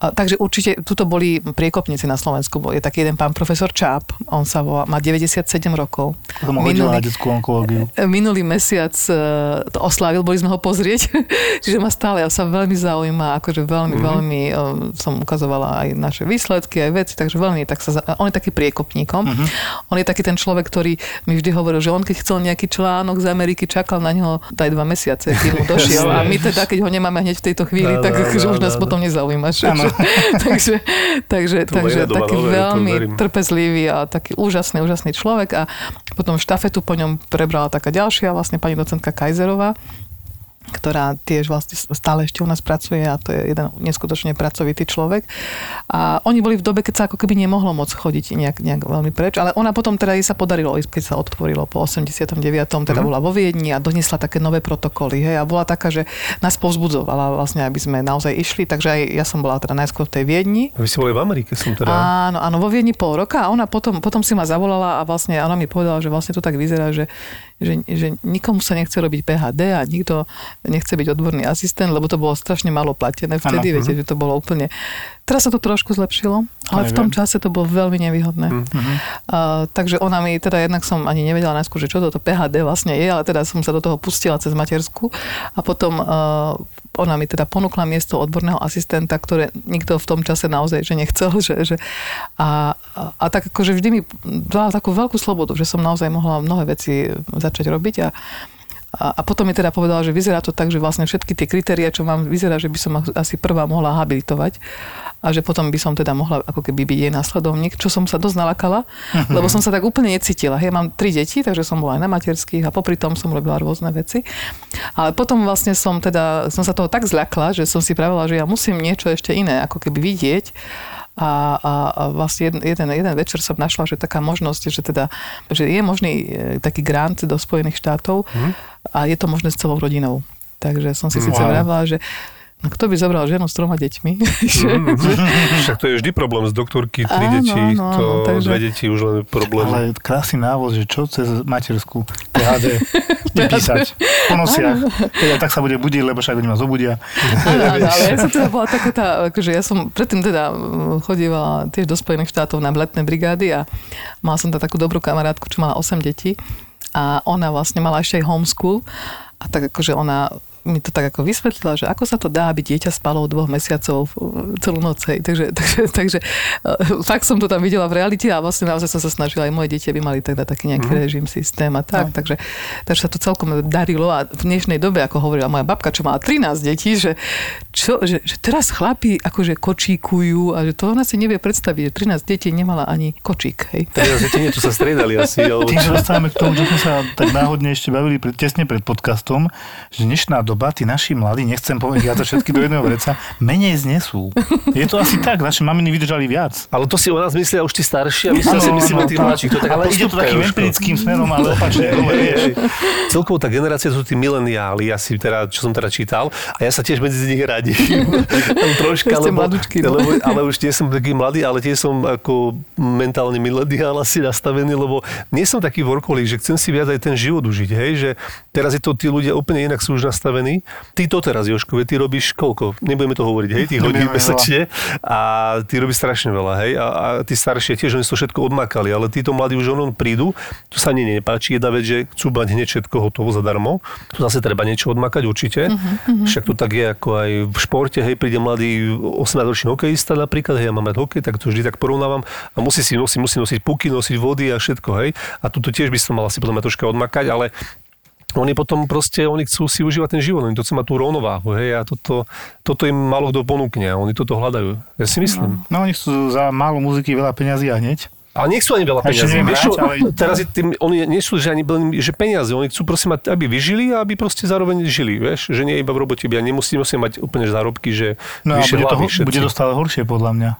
takže určite, tuto boli priekopníci na Slovensku. Je taký jeden pán profesor Čáp, on sa volá, má 97 rokov. Minulý, na detskú onkológiu. Minulý mesiac e, to oslávil, boli sme ho pozrieť, čiže ma stále, ja sa veľmi zaujíma, akože veľmi, mm-hmm. veľmi e, som ukazovala aj naše výsledky, aj veci, takže veľmi tak sa, on je taký priekopníkom. Mm-hmm. On je taký ten človek, ktorý mi vždy hovoril, že on keď chcel nejaký článok z Ameriky, čakal na neho aj dva mesiace, kým mu došiel. a my teda, keď ho nemáme hneď v tejto chvíli, tak akože už nás potom nezaujíma. takže takže, takže taký veľmi trpezlivý a taký úžasný, úžasný človek a potom štafetu po ňom prebrala taká ďalšia vlastne pani docentka Kajzerová, ktorá tiež vlastne stále ešte u nás pracuje a to je jeden neskutočne pracovitý človek. A oni boli v dobe, keď sa ako keby nemohlo moc chodiť nejak, nejak veľmi preč, ale ona potom teda jej sa podarilo ísť, keď sa otvorilo po 89. teda mm. bola vo Viedni a doniesla také nové protokoly. Hej, a bola taká, že nás povzbudzovala vlastne, aby sme naozaj išli, takže aj ja som bola teda najskôr v tej Viedni. Vy ste boli v Amerike, som teda. Áno, áno, vo Viedni pol roka a ona potom, potom si ma zavolala a vlastne ona mi povedala, že vlastne to tak vyzerá, že že, že nikomu sa nechce robiť PHD a nikto nechce byť odborný asistent, lebo to bolo strašne malo platené vtedy, ano, viete, uh-huh. že to bolo úplne... Teraz sa to trošku zlepšilo, ale v tom čase to bolo veľmi nevýhodné. Uh-huh. Uh, takže ona mi, teda jednak som ani nevedela najskôr, že čo toto PHD vlastne je, ale teda som sa do toho pustila cez matersku a potom uh, ona mi teda ponúkla miesto odborného asistenta, ktoré nikto v tom čase naozaj že nechcel. Že, že a, a, a tak akože vždy mi dala takú veľkú slobodu, že som naozaj mohla mnohé veci začať robiť a, a, a potom mi teda povedala, že vyzerá to tak, že vlastne všetky tie kritéria, čo mám, vyzerá, že by som asi prvá mohla habilitovať a že potom by som teda mohla ako keby byť jej následovník, čo som sa dosť nalakala, uh-huh. lebo som sa tak úplne necítila. Hej, mám tri deti, takže som bola aj na materských a popri tom som robila rôzne veci. Ale potom vlastne som teda, som sa toho tak zľakla, že som si pravila, že ja musím niečo ešte iné ako keby vidieť a, a, a vlastne jeden, jeden, jeden večer som našla, že taká možnosť, že teda, že je možný e, taký grant do Spojených štátov hmm. A je to možné s celou rodinou. Takže som si wow. síce vravila, že No kto by zobral ženu s troma deťmi? Mm, však to je vždy problém z doktorky, tri Áno, deti, áno, to áno, takže- dve deti už len problém. Ale krásny návod, že čo cez matersku PHD nepísať po nosiach. Teda tak sa bude budiť, lebo však oni ma zobudia. Áno, áno, ale ja som teda bola taká tá, akože ja som predtým teda mm, chodívala tiež do Spojených štátov na letné brigády a mala som tam takú dobrú kamarátku, čo mala 8 detí a ona vlastne mala ešte aj homeschool. A tak akože ona mi to tak ako vysvetlila, že ako sa to dá, aby dieťa spalo dvoch mesiacov uh, celú noc. Hej. Takže, takže, takže uh, fakt som to tam videla v realite a vlastne naozaj som sa snažila aj moje deti, aby mali teda taký nejaký mm. režim, systém a tak. No. Takže, takže sa to celkom darilo a v dnešnej dobe, ako hovorila moja babka, čo mala 13 detí, že, čo, že, že teraz chlapi akože kočíkujú a že to ona si nevie predstaviť, že 13 detí nemala ani kočík. Hej. Deti niečo sa striedali asi. Alebo... Tým, že dostávame k tomu, že sme sa tak náhodne ešte bavili pred, tesne pred podcastom, že dnešná doba, tí naši mladí, nechcem povedať, ja to všetky do jedného vreca, menej znesú. Je to asi tak, naše maminy vydržali viac. Ale to si o nás myslia už tí starší a my si Áno, asi myslíme tak. mladších. To je taká Ale ide to takým empirickým smerom, ale opačne. Celkovo tá generácia sú tí mileniáli, asi teda, čo som teda čítal. A ja sa tiež medzi nich radím. Troška, lebo, mladučky, no. lebo, ale už nie som taký mladý, ale tiež som ako mentálne mileniál asi nastavený, lebo nie som taký workoholik, že chcem si viac aj ten život užiť, hej, že teraz je to, tí ľudia úplne inak sú už nastavení. Ty to teraz, Jožko, veď ty robíš koľko? Nebudeme to hovoriť, hej, ty hodín mesačne a ty robíš strašne veľa, hej, a, a tí staršie tiež, oni sú všetko odmakali, ale títo mladí už ono prídu, to sa mne nepáči, jedna vec, že chcú mať hneď všetko hotovo zadarmo, tu zase treba niečo odmakať určite, uh-huh, však to tak je ako aj v športe, hej, príde mladý 18-ročný hokejista napríklad, hej, ja mám rád hokej, tak to vždy tak porovnávam. A musí si nosiť, musí nosiť puky, nosiť vody a všetko, hej, a tuto tiež by som mal asi potom aj troška odmakať, ale oni potom proste, oni chcú si užívať ten život, oni to chcú mať tú rovnováhu, hej, a toto, toto im málo kto ponúkne a oni toto hľadajú. Ja si myslím. No oni chcú za málo muziky veľa peňazí a hneď. Ale nechcú ani veľa Vieš čo, ale- Teraz je tým, oni nie sú, že ani že peniaze, oni chcú prosím mať, aby vyžili a aby proste zároveň žili, vieš, že nie iba v robote, ja nemusí, nemusí mať úplne zárobky, že No a bude to, hlavy všetci. bude to stále horšie podľa mňa.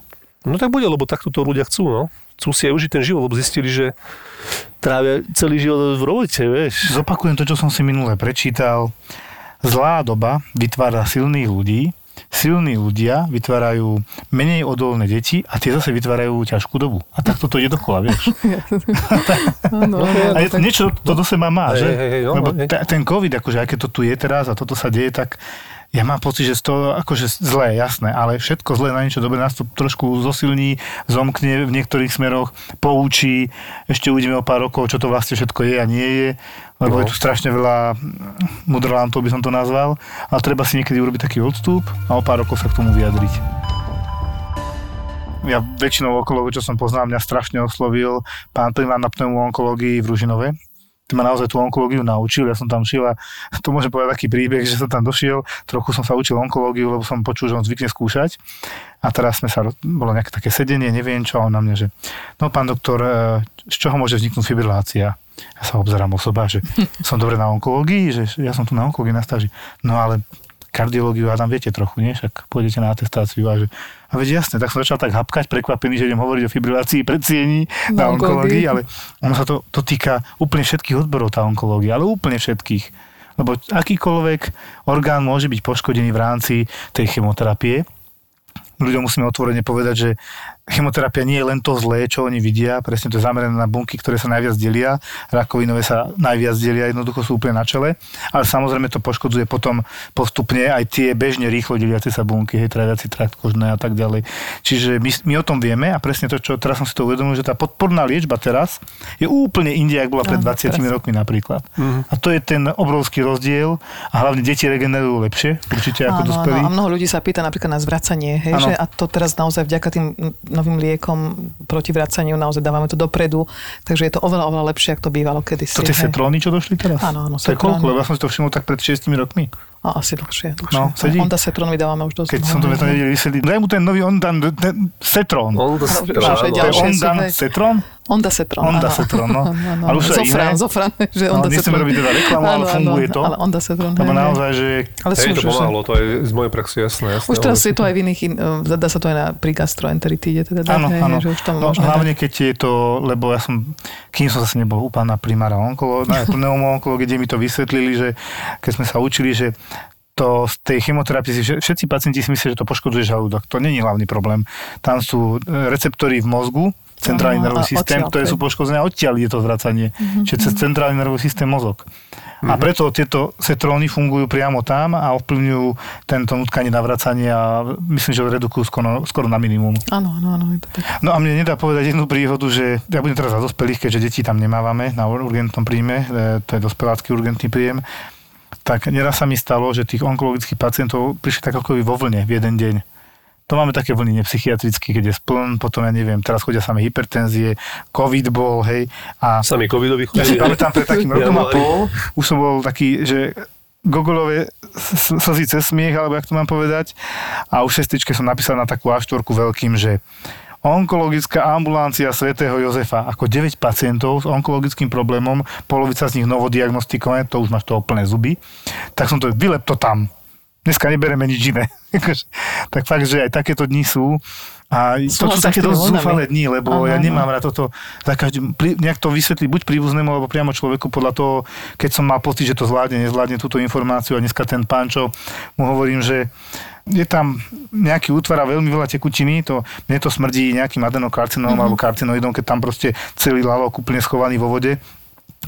No tak bude, lebo takto to ľudia chcú, no. Chcú si aj užiť ten život, lebo zistili, že trávia celý život v robote, vieš. Zopakujem to, čo som si minule prečítal. Zlá doba vytvára silných ľudí, silní ľudia vytvárajú menej odolné deti a tie zase vytvárajú ťažkú dobu. A takto to ide dokola, vieš. A je, niečo to do seba má, že? Lebo ten COVID, akože aj keď to tu je teraz a toto sa deje, tak ja mám pocit, že toho, akože zlé, jasné, ale všetko zlé na niečo dobre nás to trošku zosilní, zomkne v niektorých smeroch, poučí, ešte uvidíme o pár rokov, čo to vlastne všetko je a nie je, lebo No. je tu strašne veľa mudrlantov, by som to nazval, ale treba si niekedy urobiť taký odstup a o pár rokov sa k tomu vyjadriť. Ja väčšinou okolo, čo som poznal, mňa strašne oslovil pán primár na pneumoonkológii v Ružinove, ma naozaj tú onkológiu naučil, ja som tam šiel a to môžem povedať taký príbeh, že som tam došiel, trochu som sa učil onkológiu, lebo som počul, že on zvykne skúšať a teraz sme sa, bolo nejaké také sedenie, neviem čo, a on na mňa, že no pán doktor, e, z čoho môže vzniknúť fibrilácia? Ja sa obzerám osoba, že som dobre na onkológii, že ja som tu na onkológii na stáži. No ale kardiológiu a tam viete trochu, nie? Však pôjdete na atestáciu a že a veď jasne, tak som začal tak hapkať, prekvapený, že idem hovoriť o fibrilácii predsiení na onkológii. ale ono sa to, to týka úplne všetkých odborov, tá onkológia, ale úplne všetkých. Lebo akýkoľvek orgán môže byť poškodený v rámci tej chemoterapie. Ľuďom musíme otvorene povedať, že chemoterapia nie je len to zlé, čo oni vidia, presne to je zamerané na bunky, ktoré sa najviac delia, rakovinové sa najviac delia, jednoducho sú úplne na čele, ale samozrejme to poškodzuje potom postupne aj tie bežne rýchlo deliace sa bunky, hej, tráviaci trakt kožné a tak ďalej. Čiže my, my o tom vieme a presne to, čo teraz som si to uvedomil, že tá podporná liečba teraz je úplne inde, ako bola pred Áno, 20 presne. rokmi napríklad. A to je ten obrovský rozdiel a hlavne deti regenerujú lepšie, určite ako dospelí. a mnoho ľudí sa pýta napríklad na zvracanie, hej, že a to teraz naozaj vďaka tým novým liekom proti vracaniu naozaj dávame to dopredu, takže je to oveľa, oveľa lepšie, ako to bývalo kedysi. To tie setróny, čo došli teraz? Áno, áno, To je koľko? ja som si to všimol tak pred 6 rokmi. A asi dlhšie, dlhšie. No, sedí. Honda Setron vydávame už dosť Keď dlho, som to nevedel vysvetliť. Daj mu ten nový Ondan, ten Cetrón. On to Ale už- už áno. aj To je ďalšie sú, Ondan hej. Cetrón? Honda Setron. Honda áno. Setron, no. Áno, áno. Ale už Zofran, iné. Zofran, že No, Honda nechceme Setron. robiť teda reklamu, ale funguje to. Ale Honda Setron, Lebo naozaj, že Ale Hej, to už, už, pomáhalo, to je z mojej praxi jasné. jasné už teraz je to aj v iných, in, eh, dá sa to aj na, pri gastroenteritíde, teda Áno, áno. že už to No, hlavne keď je to, lebo ja som, kým som zase nebol u pána primára onkolo, na pneumoonkológie, kde mi to vysvetlili, že keď sme sa učili, že to z tej chemoterapie si všetci pacienti si myslia, že to poškodzuje žalúdok. To není hlavný problém. Tam sú e, receptory v mozgu, centrálny nervový systém, ktoré sú poškodené, odtiaľ je to zvracanie. Mm-hmm. Čiže cez centrálny nervový systém mozog. Mm-hmm. A mhm. preto tieto setróny fungujú priamo tam a ovplyvňujú tento nutkanie navracanie a myslím, že redukujú skoro, skoro na minimum. Áno, áno, áno. Je to tak. No a mne nedá povedať jednu príhodu, že ja budem teraz za dospelých, keďže deti tam nemávame na urgentnom príjme, e, to je dospelácky urgentný príjem, tak neraz sa mi stalo, že tých onkologických pacientov prišli tak ako vo vlne v jeden deň to máme také vlny nepsychiatrické, keď je spln, potom ja neviem, teraz chodia sami hypertenzie, covid bol, hej. A sami covidovi chodí. Ja si pamätám pred takým rokom a pol, už som bol taký, že Gogolové slzy cez smiech, alebo jak to mám povedať. A už šestičke som napísal na takú a veľkým, že onkologická ambulancia svätého Jozefa, ako 9 pacientov s onkologickým problémom, polovica z nich novodiagnostikované, to už máš toho plné zuby, tak som to, vylep to tam dneska nebereme nič iné. tak fakt, že aj takéto dni sú. A to sú také dosť zúfalé dni, lebo aha, ja nemám rád toto. Za každým, nejak to vysvetliť buď príbuznému, alebo priamo človeku podľa toho, keď som mal pocit, že to zvládne, nezvládne túto informáciu a dneska ten pán, čo mu hovorím, že je tam nejaký útvar a veľmi veľa tekutiny, to, mne to smrdí nejakým adenokarcinom mm-hmm. alebo karcinoidom, keď tam proste celý lalok úplne schovaný vo vode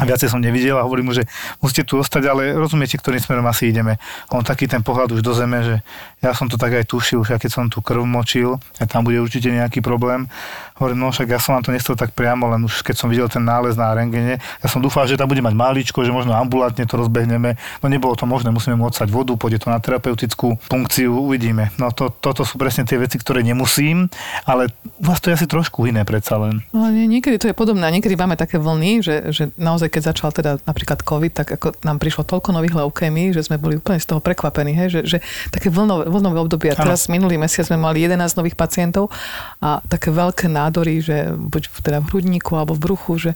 a viacej som nevidel a hovorím mu, že musíte tu ostať, ale rozumiete, ktorým smerom asi ideme. On taký ten pohľad už do zeme, že ja som to tak aj tušil, že keď som tu krv močil, a tam bude určite nejaký problém. Hovorím, no však ja som vám to nechcel tak priamo, len už keď som videl ten nález na rengene, ja som dúfal, že tam bude mať máličko, že možno ambulantne to rozbehneme. No nebolo to možné, musíme mu odsať vodu, pôjde to na terapeutickú funkciu, uvidíme. No to, toto sú presne tie veci, ktoré nemusím, ale u vás to je asi trošku iné predsa len. No, nie, niekedy to je podobné. Niekedy máme také vlny, že, že naozaj naozaj, keď začal teda napríklad COVID, tak ako nám prišlo toľko nových leukémií, že sme boli úplne z toho prekvapení, hej, že, že také vlnové, vlnové obdobie. A teraz minulý mesiac sme mali 11 nových pacientov a také veľké nádory, že buď teda v hrudníku alebo v bruchu, že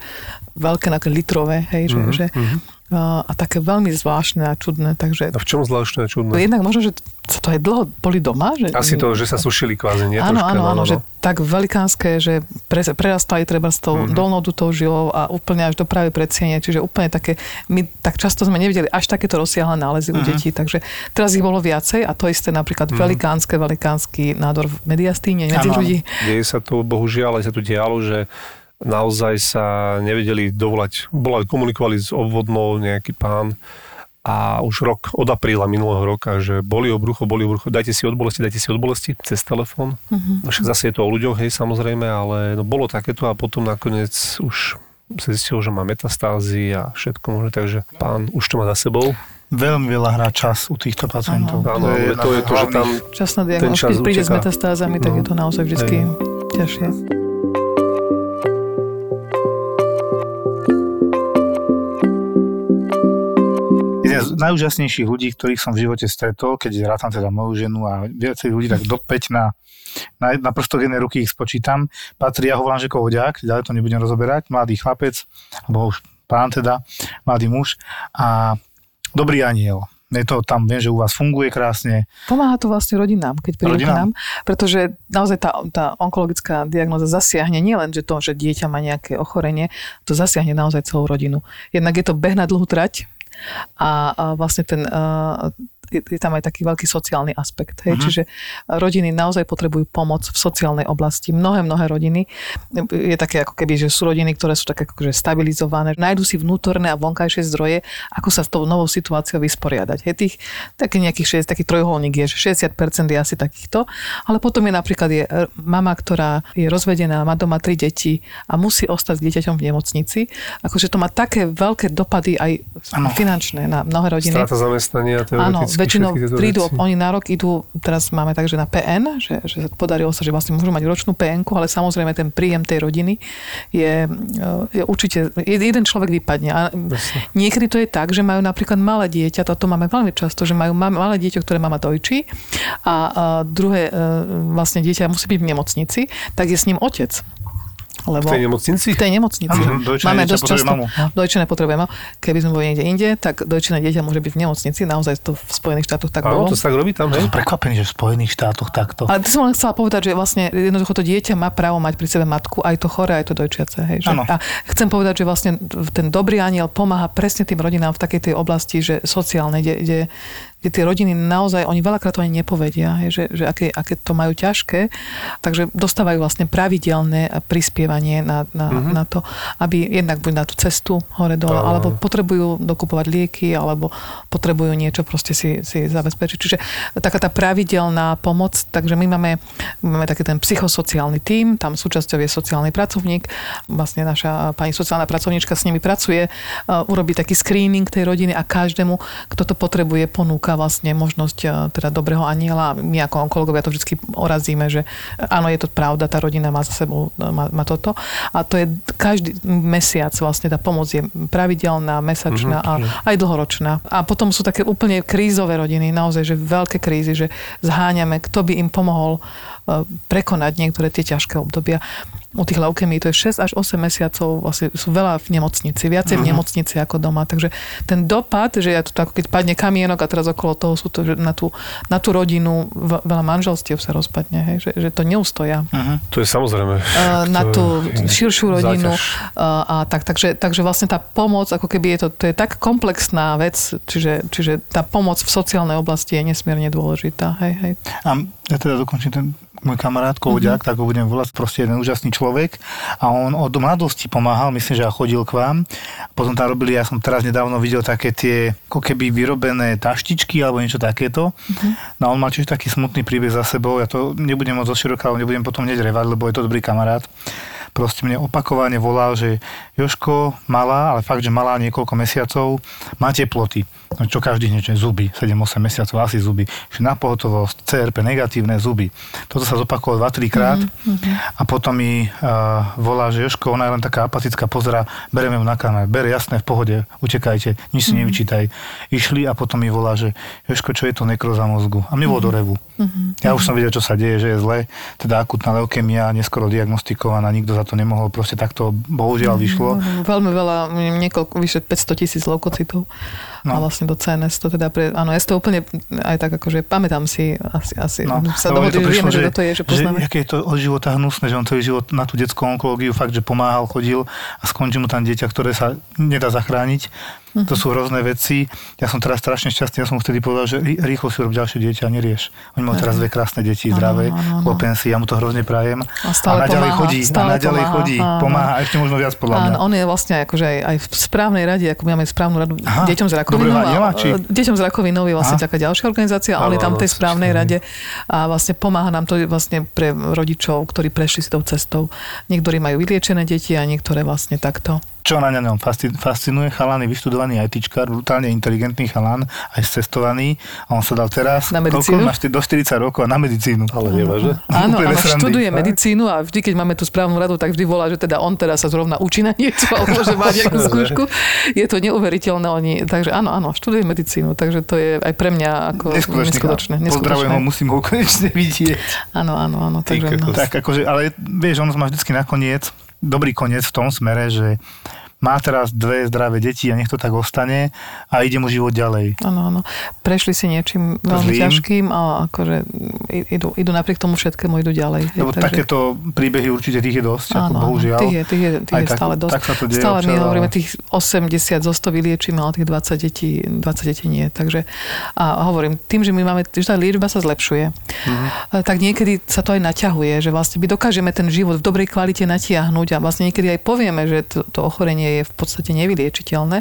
veľké, také litrové, hej, že, mm-hmm. že mhm a také veľmi zvláštne a čudné. Takže... A v čom zvláštne a čudné? Jednak možno, že sa to aj dlho boli doma. Že... Asi to, že sa sušili kvázi, nie? Áno, áno, áno, no, no. že tak velikánske, že pre, prerastali treba s tou mm-hmm. dolnou dutou žilou a úplne až do práve predsiene, čiže úplne také, my tak často sme nevideli až takéto rozsiahle nálezy mm-hmm. u mhm. detí, takže teraz ich bolo viacej a to isté napríklad mm-hmm. velikánske, velikánsky nádor v mediastíne medzi ľudí. Deje sa to, bohužiaľ, aj sa tu dialo, že naozaj sa nevedeli dovolať. Bola, komunikovali s obvodnou nejaký pán a už rok, od apríla minulého roka, že boli o brucho, boli o brucho, dajte si od bolesti, dajte si od bolesti cez telefón. Uh-huh. Však zase je to o ľuďoch, hej, samozrejme, ale no, bolo takéto a potom nakoniec už sa zistilo, že má metastázy a všetko možné, takže pán už to má za sebou veľmi veľa hrá čas u týchto pacientov. Áno, to je, to, je to, že tam Časná diagnostika, keď príde s metastázami, tak no. je to naozaj vždy ťažšie. Z najúžasnejších ľudí, ktorých som v živote stretol, keď rátam teda moju ženu a viacej ľudí, tak do 5 na, na, na prstoch jednej ruky ich spočítam. Patrí, ja ho volám, že Kohoďák, ďalej to nebudem rozoberať, mladý chlapec, alebo už pán teda, mladý muž a dobrý aniel je to tam, viem, že u vás funguje krásne. Pomáha to vlastne rodinám, keď prídu k nám, pretože naozaj tá, tá onkologická diagnoza zasiahne nielen, že to, že dieťa má nejaké ochorenie, to zasiahne naozaj celú rodinu. Jednak je to beh na dlhú trať, a, a vlastne ten, je, je tam aj taký veľký sociálny aspekt. Hej? Uh-huh. Čiže rodiny naozaj potrebujú pomoc v sociálnej oblasti. Mnohé, mnohé rodiny. Je také ako keby, že sú rodiny, ktoré sú také akože stabilizované. Nájdu si vnútorné a vonkajšie zdroje, ako sa s tou novou situáciou vysporiadať. Hej? Tých, taký nejakých 6, taký trojuholník je, že 60% je asi takýchto. Ale potom je napríklad je mama, ktorá je rozvedená, má doma tri deti a musí ostať s dieťaťom v nemocnici. Akože to má také veľké dopady aj ano. finančné na mnohé rodiny. Strata zamestnania, Áno, väčšinou prídu, veci. oni na rok idú, teraz máme takže na PN, že, že podarilo sa, že vlastne môžu mať ročnú pn ale samozrejme ten príjem tej rodiny je, je určite, jeden človek vypadne. A niekedy to je tak, že majú napríklad malé dieťa, toto máme veľmi často, že majú malé dieťa, ktoré mama dojčí a, a druhé e, vlastne dieťa musí byť v nemocnici, tak je s ním otec. Lebo v tej nemocnici? V tej nemocnici. Ano, Máme dosť často. Mamu. Dojčené potrebujeme. Keby sme boli niekde inde, tak dojčené dieťa môže byť v nemocnici. Naozaj to v Spojených štátoch tak bolo. to sa tak robí tam, hej? Prekvapený, že v Spojených štátoch takto. Ale ty som len chcela povedať, že vlastne jednoducho to dieťa má právo mať pri sebe matku, aj to chore, aj to dojčiace. Hej, že? A chcem povedať, že vlastne ten dobrý aniel pomáha presne tým rodinám v takej tej oblasti, že sociálne, kde, kde kde tie rodiny naozaj, oni veľakrát to ani nepovedia, hej, že, že aké, aké to majú ťažké, takže dostávajú vlastne pravidelné prispievanie na, na, mm-hmm. na to, aby jednak buď na tú cestu hore dole, alebo potrebujú dokupovať lieky, alebo potrebujú niečo proste si, si zabezpečiť. Čiže taká tá pravidelná pomoc, takže my máme, máme taký ten psychosociálny tím, tam súčasťou je sociálny pracovník, vlastne naša pani sociálna pracovníčka s nimi pracuje, uh, urobí taký screening tej rodiny a každému, kto to potrebuje, ponúka vlastne možnosť uh, teda dobrého aniela. My ako onkologovia to vždy orazíme, že áno, je to pravda, tá rodina má za sebou má, má toto. A to je každý mesiac vlastne tá pomoc je pravidelná, mesačná mm-hmm. a aj dlhoročná. A potom sú také úplne krízové rodiny, naozaj, že veľké krízy, že zháňame, kto by im pomohol prekonať niektoré tie ťažké obdobia u tých leukemí to je 6 až 8 mesiacov, vlastne sú veľa v nemocnici, viacej v mhm. nemocnici ako doma. Takže ten dopad, že ja to ako keď padne kamienok a teraz okolo toho sú to, že na tú, na tú rodinu veľa manželstiev sa rozpadne, hej, že, že to neustoja. Uh-huh. To je samozrejme. Uh, na tú širšiu rodinu. Uh, a tak, takže, takže vlastne tá pomoc, ako keby je to, to je tak komplexná vec, čiže, čiže tá pomoc v sociálnej oblasti je nesmierne dôležitá. Hej, hej. A ja teda dokončím ten môj kamarát Kovďak, mm-hmm. tak ho budem volať, proste jeden úžasný človek a on od mladosti pomáhal, myslím, že chodil k vám. Potom tam robili, ja som teraz nedávno videl také tie, ako keby vyrobené taštičky alebo niečo takéto. Mm-hmm. No on mal tiež taký smutný príbeh za sebou, ja to nebudem moc zoširoka, ale nebudem potom hneď revať, lebo je to dobrý kamarát proste mne opakovane volal, že Joško, malá, ale fakt, že malá niekoľko mesiacov, má teploty. No čo každý niečo, zuby, 7-8 mesiacov, asi zuby. Že na pohotovosť, CRP, negatívne zuby. Toto sa zopakovalo 2-3 krát mm-hmm. a potom mi uh, volá, že Joško, ona je len taká apatická, pozera, bereme ju na kamer, bere jasné, v pohode, utekajte, nič si mm-hmm. nevyčítaj. Išli a potom mi volá, že Joško, čo je to nekroza mozgu? A mi mm-hmm. do revu. Mm-hmm. Ja už som vedel, čo sa deje, že je zle, teda akutná leukemia, neskoro diagnostikovaná, nikto za to nemohol, proste takto bohužiaľ mhm, vyšlo. Veľmi veľa, niekoľko, vyše 500 tisíc leukocitov. No. A vlastne do CNS to teda pre, áno, ja si to úplne aj tak akože pamätám si, asi, asi no, sa dohodli, že vieme, že, že to je, že poznáme. Že, aké je to od života hnusné, že on celý život na tú detskú onkológiu fakt, že pomáhal, chodil a skončí mu tam dieťa, ktoré sa nedá zachrániť to sú hrozné veci. Ja som teraz strašne šťastný, ja som vtedy povedal, že rýchlo si rob ďalšie dieťa a nerieš. Oni majú teraz dve krásne deti, zdravé, chlopenci, ja mu to hrozne prajem. A, stále a naďalej pomáha, chodí, stále a naďalej pomáha, chodí, áno. pomáha, a ešte možno viac podľa mňa. on je vlastne akože aj, aj v správnej rade, ako máme správnu radu Aha, deťom s rakovinou. Či... Deťom s rakovinou je vlastne Aha. taká ďalšia organizácia, a on je tam v tej správnej rade a vlastne pomáha nám to vlastne pre rodičov, ktorí prešli s tou cestou. Niektorí majú vyliečené deti a niektoré vlastne takto čo na ňom fascinuje, chalan je vyštudovaný ITčkár, brutálne inteligentný chalan, aj cestovaný a on sa dal teraz, na medicínu? Má do 40 rokov a na medicínu. Ale neváže? Áno, áno študuje medicínu a vždy, keď máme tú správnu radu, tak vždy volá, že teda on teraz sa zrovna učí na niečo, alebo že má nejakú skúšku. Je to neuveriteľné. Oni, takže áno, áno, študuje medicínu, takže to je aj pre mňa ako neskutočné. Pozdravujem ho, musím ho konečne vidieť. Áno, áno, áno. Takže, no. Tak akože, ale vieš, on má vždycky nakoniec dobrý koniec v tom smere, že má teraz dve zdravé deti a nech to tak ostane a ide mu život ďalej. Áno, áno. Prešli si niečím veľmi Zlým. ťažkým a akože idú, idú napriek tomu všetkému, idú ďalej. Lebo takže... takéto príbehy určite tých je dosť, áno, ako bohužiaľ. Tých je, tých je, tých je tak, stále dosť. Tak sa to deje stále my hovoríme, tých 80 zo 100 vyliečíme, ale tých 20 detí, 20 detí nie. Takže a hovorím, tým, že my máme, že tá liečba sa zlepšuje, mm-hmm. tak niekedy sa to aj naťahuje, že vlastne my dokážeme ten život v dobrej kvalite natiahnuť a vlastne niekedy aj povieme, že to, to ochorenie ochorenie je v podstate nevyliečiteľné,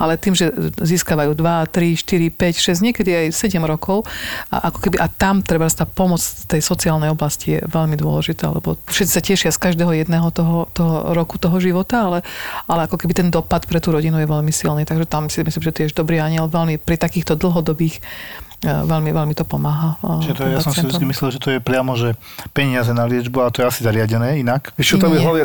ale tým, že získavajú 2, 3, 4, 5, 6, niekedy aj 7 rokov a, ako keby, a tam treba tá pomoc tej sociálnej oblasti je veľmi dôležitá, lebo všetci sa tešia z každého jedného toho, toho roku toho života, ale, ale ako keby ten dopad pre tú rodinu je veľmi silný, takže tam si myslím, že tiež dobrý aniel veľmi pri takýchto dlhodobých veľmi, veľmi to pomáha. Čiže to ja som si vždy myslel, že to je priamo, že peniaze na liečbu, a to je asi zariadené inak. Vieš čo, tam je hlavne,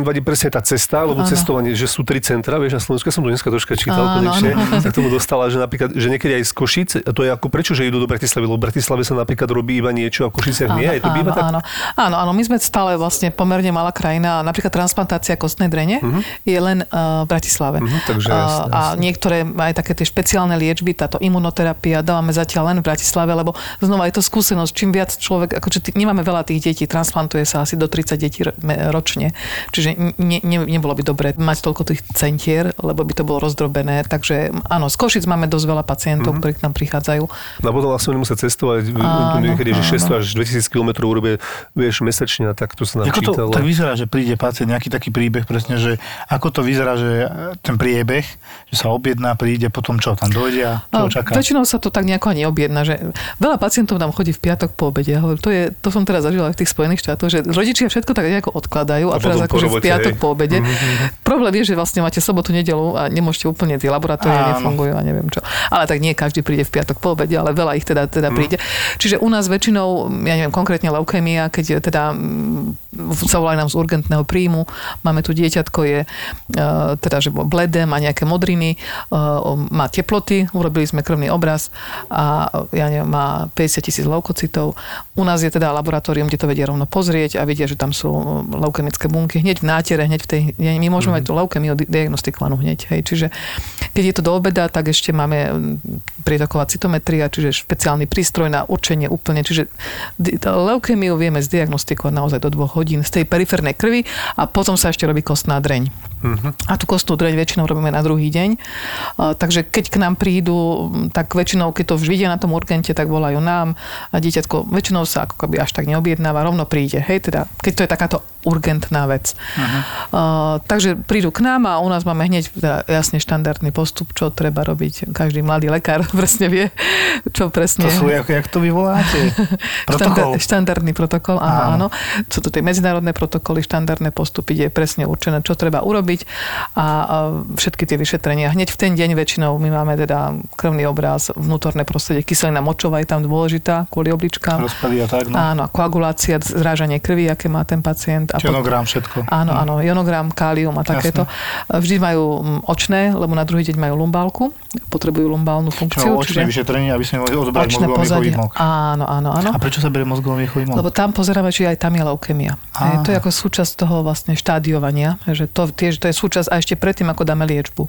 im vadí presne tá cesta, alebo ano. cestovanie, že sú tri centra, vieš, na Slovensku, ja som to dneska troška čítal ano, konečne, ano, tak tomu dostala, že napríklad, že niekedy aj z Košic, to je ako prečo, že idú do Bratislavy, lebo v Bratislave sa napríklad robí iba niečo a v Košiciach nie, aj to býva tak? Áno, áno, áno, my sme stále vlastne pomerne malá krajina, napríklad transplantácia kostnej drene uh-huh. je len uh, v Bratislave. Uh-huh, takže jasne, jasne. A niektoré aj také tie špeciálne liečby, táto imunoterapia, dávame zatiaľ zatiaľ len v Bratislave, lebo znova je to skúsenosť, čím viac človek, akože t- nemáme veľa tých detí, transplantuje sa asi do 30 detí ročne, čiže ne, ne, nebolo by dobre mať toľko tých centier, lebo by to bolo rozdrobené, takže áno, z Košic máme dosť veľa pacientov, mm-hmm. ktorí k nám prichádzajú. No potom vlastne nemusia cestovať, niekedy, že 600 až 2000 km urobie, vieš, mesačne, tak to sa nám ako to tak vyzerá, že príde pacient, nejaký taký príbeh presne, že ako to vyzerá, že ten priebeh, že sa objedná, príde, potom čo, tam dojde a čo no, čaká? Väčšinou sa to tak nejako ani objedná, že veľa pacientov nám chodí v piatok po obede. To, je, to som teraz zažila v tých Spojených štátoch, že rodičia všetko tak nejako odkladajú a, a teraz akože v piatok po obede. Mm-hmm. Problém je, že vlastne máte sobotu, nedelu a nemôžete úplne tie laboratórie nefungujú a neviem čo. Ale tak nie každý príde v piatok po obede, ale veľa ich teda, teda mm. príde. Čiže u nás väčšinou, ja neviem, konkrétne leukémia, keď teda zavolajú nám z urgentného príjmu, máme tu dieťatko, je e, teda, že bledé, má nejaké modriny, e, má teploty, urobili sme krvný obraz a ja neviem, má 50 tisíc leukocitov. U nás je teda laboratórium, kde to vedia rovno pozrieť a vidia, že tam sú leukemické bunky hneď v nátere, hneď v tej, my môžeme mm-hmm. mať tú leukemiu diagnostikovanú hneď. Hej. Čiže keď je to do obeda, tak ešte máme prítoková citometria, čiže špeciálny prístroj na určenie úplne, čiže leukemiu vieme zdiagnostikovať naozaj do dvoch hodín z tej periférnej krvi a potom sa ešte robí kostná dreň. Uh-huh. A tú kostnú dreň väčšinou robíme na druhý deň. takže keď k nám prídu, tak väčšinou, keď to už vidia na tom urgente, tak volajú nám a dieťatko väčšinou sa ako keby až tak neobjednáva, rovno príde. Hej, teda, keď to je takáto urgentná vec. Uh-huh. Uh, takže prídu k nám a u nás máme hneď teda jasne štandardný postup, čo treba robiť. Každý mladý lekár presne vie, čo presne. To sú, jak, jak to vyvoláte? Protokol. štandardný protokol, áno, áno. Sú to tie medzinárodné protokoly, štandardné postupy, je presne určené, čo treba urobiť a, a všetky tie vyšetrenia. Hneď v ten deň väčšinou my máme teda krvný obraz, vnútorné prostredie, kyselina močová je tam dôležitá kvôli obličkám. Rozpady a tak, no. Áno, koagulácia, zrážanie krvi, aké má ten pacient a Ionogram všetko. Áno, hm. áno, ionogram, kálium a takéto. Jasne. Vždy majú očné, lebo na druhý deň majú lumbálku, potrebujú lumbálnu funkciu. Čo, očné čiže... vyšetrenie, aby sme mohli odobrať mozgový mok. Áno, áno, áno. A prečo sa berie mozgový mok? Lebo tam pozeráme, či aj tam je leukemia. Je, to je ako súčasť toho vlastne štádiovania, že to, tiež, to je súčasť a ešte predtým, ako dáme liečbu.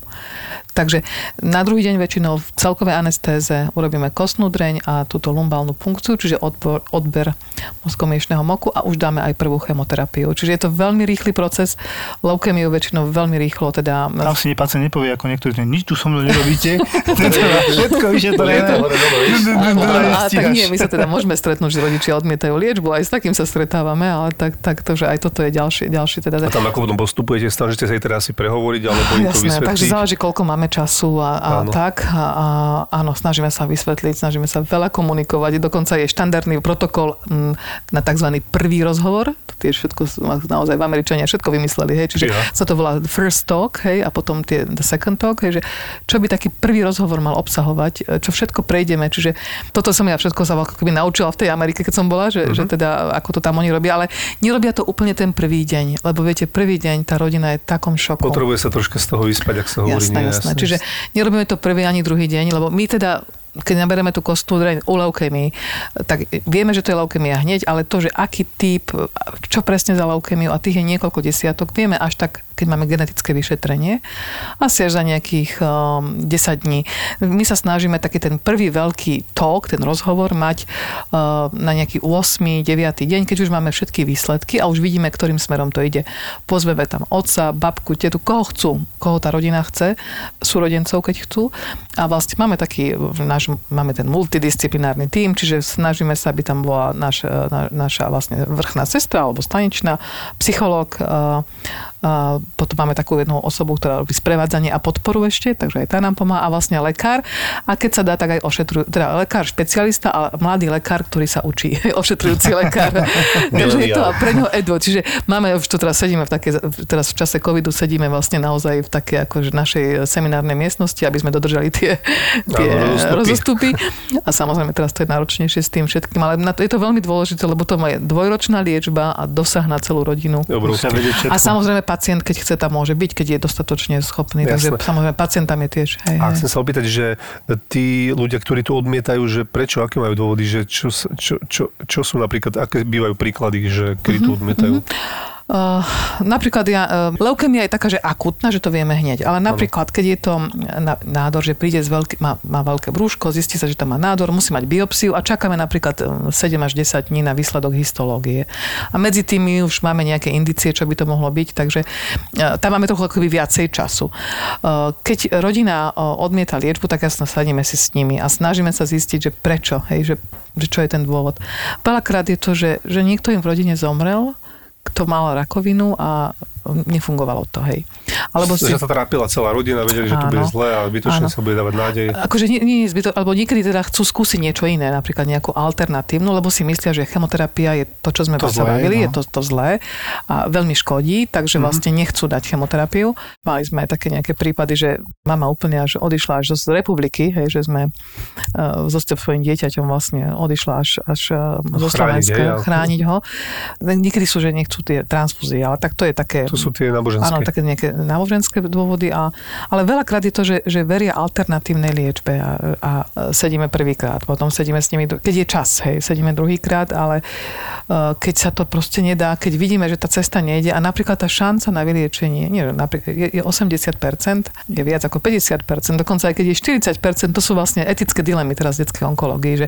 Takže na druhý deň väčšinou v celkovej anestéze urobíme kostnú dreň a túto lumbálnu funkciu, čiže odbor, odber mozgomiešného moku a už dáme aj prvú chemoterapiu. Čiže je to veľmi rýchly proces. Leukemiu väčšinou veľmi rýchlo teda... Tam si pacient nepovie ako niektorí, nič tu so mnou nerobíte. Všetko vyšetrené. A tak nie, my sa teda môžeme stretnúť, že rodičia odmietajú liečbu, aj s takým sa stretávame, ale tak, tak to, že aj toto je ďalšie, ďalšie teda... A tam ako potom postupujete, snažíte sa aj teraz si prehovoriť, alebo im to vysvetliť? takže záleží, koľko máme času a, a áno. tak. A, a, áno, snažíme sa vysvetliť, snažíme sa veľa komunikovať. Dokonca je štandardný protokol m, na tzv. prvý rozhovor. To tiež všetko, naozaj v Američania všetko vymysleli. Hej. Čiže ja. sa to volá first talk hej, a potom tie the second talk. Hej, že čo by taký prvý rozhovor mal obsahovať, čo všetko prejdeme. Čiže toto som ja všetko sa keby naučila v tej Amerike, keď som bola, že, uh-huh. že teda ako to tam oni robia. Ale nerobia to úplne ten prvý deň, lebo viete, prvý deň tá rodina je v takom šoku. Potrebuje sa troška z toho vyspať, ak sa hovorí. Jasné, jasné. Čiže nerobíme to prvý ani druhý deň, lebo my teda keď naberieme tú kostnú dreň u leukemii, tak vieme, že to je leukemia hneď, ale to, že aký typ, čo presne za leukemiu a tých je niekoľko desiatok, vieme až tak keď máme genetické vyšetrenie, asi až za nejakých um, 10 dní. My sa snažíme taký ten prvý veľký talk, ten rozhovor mať uh, na nejaký 8. 9. deň, keď už máme všetky výsledky a už vidíme, ktorým smerom to ide. Pozveme tam otca, babku, tetu, koho chcú, koho tá rodina chce, súrodencov, keď chcú. A vlastne máme taký, náš, máme ten multidisciplinárny tím, čiže snažíme sa, aby tam bola naš, na, naša vlastne vrchná sestra alebo staničná, psychológ, uh, a potom máme takú jednu osobu, ktorá robí sprevádzanie a podporu ešte, takže aj tá nám pomáha a vlastne lekár. A keď sa dá, tak aj ošetrujú, teda lekár špecialista a mladý lekár, ktorý sa učí, ošetrujúci lekár. takže je to a pre ňo Edo. Čiže máme, už to teraz sedíme v také, teraz v čase covidu sedíme vlastne naozaj v také akože našej seminárnej miestnosti, aby sme dodržali tie, tie rozostupy. A samozrejme teraz to je náročnejšie s tým všetkým, ale na to je to veľmi dôležité, lebo to je dvojročná liečba a dosah na celú rodinu. A samozrejme pacient, keď chce, tam môže byť, keď je dostatočne schopný. Jasne. Takže samozrejme pacient tam je tiež. Hej, a chcem sa opýtať, že tí ľudia, ktorí tu odmietajú, že prečo, aké majú dôvody, že čo, čo, čo, čo sú napríklad, aké bývajú príklady, že kedy tu mhm, odmietajú? Mm-hmm. Uh, napríklad ja, uh, leukemia je taká, že akutná, že to vieme hneď, ale napríklad, keď je to nádor, že príde z veľký, má, má veľké brúško, zistí sa, že tam má nádor, musí mať biopsiu a čakáme napríklad 7 až 10 dní na výsledok histológie. A medzi tými už máme nejaké indicie, čo by to mohlo byť, takže uh, tam máme trochu akoby viacej času. Uh, keď rodina uh, odmieta liečbu, tak jasno sadíme si s nimi a snažíme sa zistiť, že prečo, hej, že, že čo je ten dôvod. Veľakrát je to, že, že niekto im v rodine zomrel, kto mal rakovinu a nefungovalo to, hej. Alebo si... Že sa trápila celá rodina, vedeli, že to bude zlé a bytočne sa bude dávať nádej. Akože nie, nie zbyto, alebo niekedy teda chcú skúsiť niečo iné, napríklad nejakú alternatívnu, lebo si myslia, že chemoterapia je to, čo sme to sa bavili, no. je to, to zlé a veľmi škodí, takže mm vlastne nechcú dať chemoterapiu. Mali sme aj také nejaké prípady, že mama úplne až odišla až z republiky, hej, že sme uh, so svojím dieťaťom vlastne odišla až, až uh, zo Slovenska chrániť ho. Niekedy sú, že nechcú tie transfúzie, ale tak to je také to sú tie náboženské. Áno, také nejaké náboženské dôvody, a, ale veľakrát je to, že, že veria alternatívnej liečbe a, a sedíme prvýkrát, potom sedíme s nimi, keď je čas, hej, sedíme druhýkrát, ale uh, keď sa to proste nedá, keď vidíme, že tá cesta nejde a napríklad tá šanca na vyliečenie nie, je, je 80%, je viac ako 50%, dokonca aj keď je 40%, to sú vlastne etické dilemy teraz detskej onkológii, že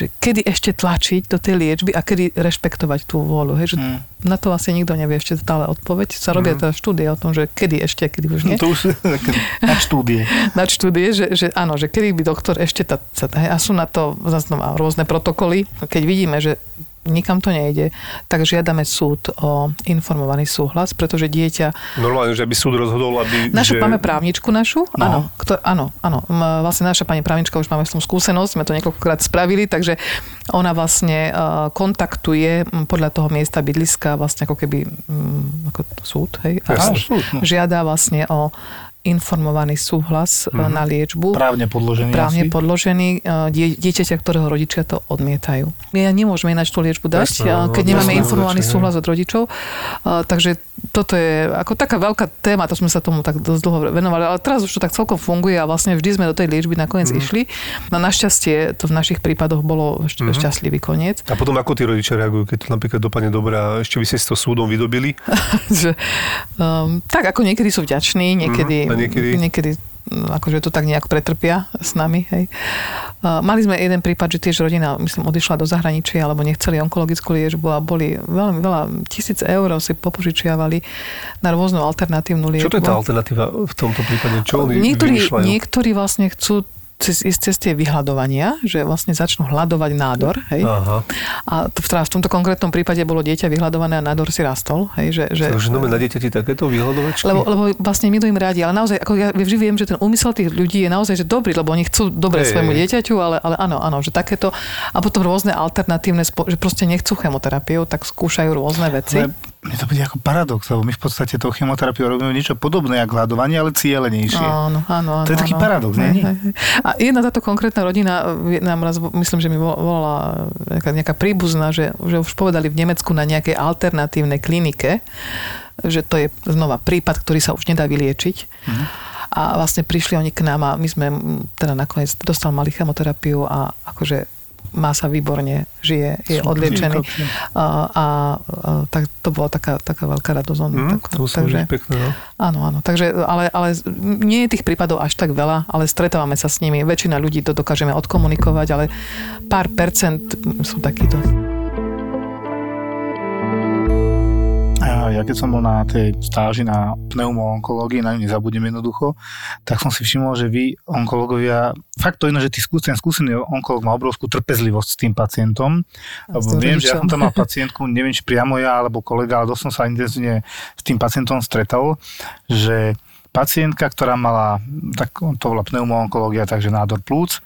že kedy ešte tlačiť do tej liečby a kedy rešpektovať tú vôľu. Hej, že mm. Na to asi nikto nevie ešte stále odpoveď. Sa robia mm. teda štúdie o tom, že kedy ešte, kedy už nie. No to už na štúdie. na štúdie, že, že áno, že kedy by doktor ešte tá, hej, a sú na to zase rôzne protokoly. Keď vidíme, že nikam to nejde, tak žiadame súd o informovaný súhlas, pretože dieťa... Normálne, že by súd rozhodol, aby... Našu že... máme právničku našu, no. áno, kto, áno, áno. Vlastne naša pani právnička, už máme s tom skúsenosť, sme to niekoľkokrát spravili, takže ona vlastne kontaktuje podľa toho miesta bydliska vlastne ako keby ako súd, hej, a súd, no. žiada vlastne o informovaný súhlas mm-hmm. na liečbu. Právne podložený Právne asi. podložený e, die, dieťaťa, ktorého rodičia to odmietajú. My nemôžeme ináč tú liečbu dať, jasne, no, keď nemáme jasne, informovaný jasne, súhlas od rodičov. Takže toto je ako taká veľká téma, to sme sa tomu tak dosť dlho venovali, ale teraz už to tak celkom funguje a vlastne vždy sme do tej liečby nakoniec mm. išli. No našťastie to v našich prípadoch bolo mm. šťastlivý koniec. A potom ako tí rodičia reagujú, keď to napríklad dopadne dobre a ešte by ste si to súdom vydobili? že, um, tak ako niekedy sú vďační, niekedy, mm. niekedy... niekedy akože to tak nejak pretrpia s nami. Hej. Mali sme jeden prípad, že tiež rodina, myslím, odišla do zahraničia, alebo nechceli onkologickú liečbu a boli veľmi veľa, tisíc eur si popožičiavali na rôznu alternatívnu liečbu. Čo to je tá alternatíva v tomto prípade? Čo oni niektorí, niektorí vlastne chcú cez, cez tie vyhľadovania, že vlastne začnú hľadovať nádor. Hej? Aha. A v, teda v tomto konkrétnom prípade bolo dieťa vyhľadované a nádor si rastol. Hej? Že, že, Takže na dieťati takéto vyhľadovačky? Lebo, lebo vlastne my to im rádi, ale naozaj, ako ja vždy viem, že ten úmysel tých ľudí je naozaj že dobrý, lebo oni chcú dobre hey, svojmu dieťaťu, ale, ale áno, áno, že takéto a potom rôzne alternatívne, že proste nechcú chemoterapiu, tak skúšajú rôzne veci. Ale mne to bude ako paradox, lebo my v podstate tou chemoterapiou robíme niečo podobné ako hľadovanie, ale cieľenejšie. Áno, áno, áno. To je taký áno. paradox, nie? A jedna táto konkrétna rodina nám raz, myslím, že mi volala nejaká, nejaká príbuzná, že, že už povedali v Nemecku na nejakej alternatívnej klinike, že to je znova prípad, ktorý sa už nedá vyliečiť. Mhm. A vlastne prišli oni k nám a my sme teda nakoniec dostali mali chemoterapiu a akože má sa výborne, žije, je Super, odliečený. A, a, a tak to bola taká, taká veľká radosť. Mm, tak, to takže, pekné, no. Áno, áno. Takže, ale, ale nie je tých prípadov až tak veľa, ale stretávame sa s nimi. Väčšina ľudí to dokážeme odkomunikovať, ale pár percent sú takíto. Ja keď som bol na tej stáži na pneumoonkológii, na ňu nezabudnem jednoducho, tak som si všimol, že vy, onkológovia, fakt to jedno, že ty skúsen, skúsený onkológ má obrovskú trpezlivosť s tým pacientom. Lebo viem, že ja som tam mal pacientku, neviem, či priamo ja alebo kolega, ale dosť som sa intenzívne s tým pacientom stretol, že pacientka, ktorá mala, tak to bola pneumoonkológia, takže nádor plúc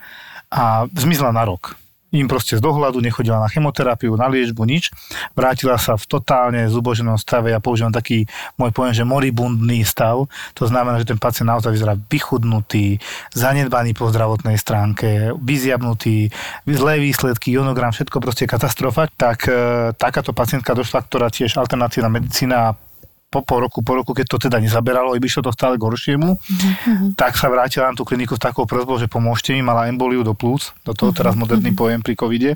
a zmizla na rok im proste z dohľadu, nechodila na chemoterapiu, na liečbu, nič. Vrátila sa v totálne zuboženom stave. Ja používam taký môj pojem, že moribundný stav. To znamená, že ten pacient naozaj vyzerá vychudnutý, zanedbaný po zdravotnej stránke, vyziabnutý, zlé výsledky, ionogram, všetko proste katastrofa. Tak e, takáto pacientka došla, ktorá tiež alternatívna medicína po pol roku, po roku, keď to teda nezaberalo, iba išlo to stále k horšiemu, mm-hmm. tak sa vrátila na tú kliniku s takou prozbou, že pomôžte mi, mala emboliu do plúc, do toho mm-hmm. teraz moderný mm-hmm. pojem pri covide,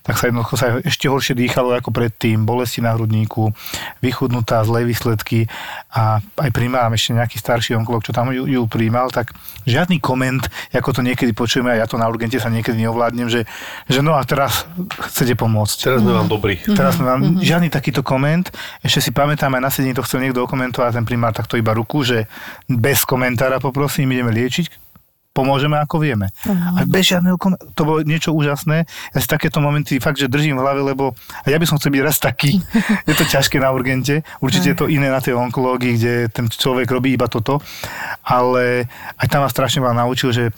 tak sa jednoducho sa ešte horšie dýchalo ako predtým, bolesti na hrudníku, vychudnutá, zlé výsledky a aj príjmam ešte nejaký starší onkolog, čo tam ju, ju príjmal, tak žiadny koment, ako to niekedy počujeme, a ja to na urgente sa niekedy neovládnem, že, že no a teraz chcete pomôcť. Teraz sme vám dobrí. Teraz sme vám, mm-hmm. žiadny takýto koment. Ešte si pamätám, aj na sedení to chcel niekto okomentovať, ten primár takto iba ruku, že bez komentára poprosím, ideme liečiť pomôžeme ako vieme. Uh-huh. A bez žiadneho kom- to bolo niečo úžasné. Ja si takéto momenty fakt, že držím v hlave, lebo ja by som chcel byť raz taký. je to ťažké na urgente. Určite je to iné na tej onkológii, kde ten človek robí iba toto. Ale aj tam ma strašne veľa naučil, že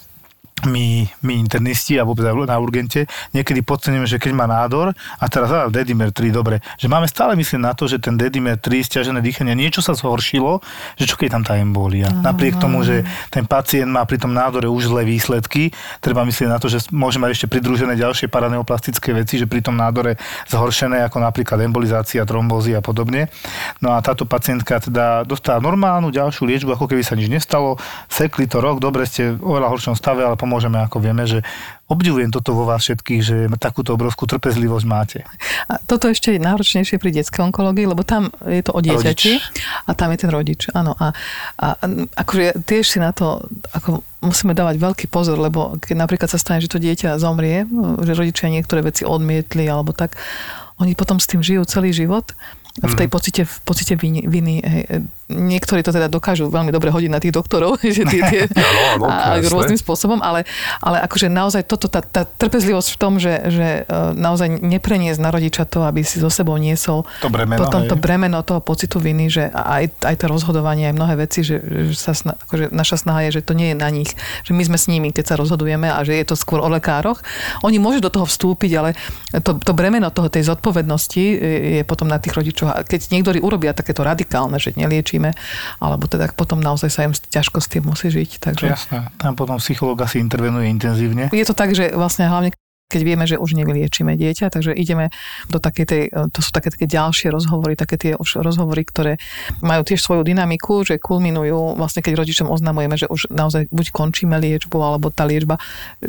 my, my internisti a vôbec na urgente niekedy podceníme, že keď má nádor a teraz á, dedimer 3, dobre, že máme stále myslieť na to, že ten dedimer 3, stiažené dýchanie, niečo sa zhoršilo, že čo keď tam tá embolia. Uh-huh. Napriek tomu, že ten pacient má pri tom nádore už zlé výsledky, treba myslieť na to, že môže mať ešte pridružené ďalšie paraneoplastické veci, že pri tom nádore zhoršené, ako napríklad embolizácia, trombózy a podobne. No a táto pacientka teda dostala normálnu ďalšiu liečbu, ako keby sa nič nestalo, sekli to rok, dobre ste v oveľa horšom stave, ale ako vieme, že obdivujem toto vo vás všetkých, že takúto obrovskú trpezlivosť máte. A toto ešte je náročnejšie pri detskej onkológii, lebo tam je to o dieťati a tam je ten rodič. Áno, a, a akože tiež si na to ako musíme dávať veľký pozor, lebo keď napríklad sa stane, že to dieťa zomrie, že rodičia niektoré veci odmietli alebo tak, oni potom s tým žijú celý život v tej mhm. pocite, v pocite viny. viny hej. Niektorí to teda dokážu veľmi dobre hodiť na tých doktorov, že tie, tie no, no, a, rôznym spôsobom, ale, ale akože naozaj toto, tá, tá trpezlivosť v tom, že, že e, naozaj nepreniesť na rodiča to, aby si so sebou niesol to bremeno, potom hej. to bremeno toho pocitu viny, že aj, aj to rozhodovanie, aj mnohé veci, že, že sa sna, akože naša snaha je, že to nie je na nich, že my sme s nimi, keď sa rozhodujeme a že je to skôr o lekároch. Oni môžu do toho vstúpiť, ale to, to bremeno toho tej zodpovednosti je potom na tých rodičoch. Keď niektorí urobia takéto radikálne, že nelieči liečíme, alebo teda potom naozaj sa im ťažko s tým musí žiť. Takže... Jasné, tam potom psychológ asi intervenuje intenzívne. Je to tak, že vlastne hlavne keď vieme, že už nevyliečíme dieťa, takže ideme do takej tej, to sú také, také ďalšie rozhovory, také tie už rozhovory, ktoré majú tiež svoju dynamiku, že kulminujú vlastne, keď rodičom oznamujeme, že už naozaj buď končíme liečbu, alebo tá liečba,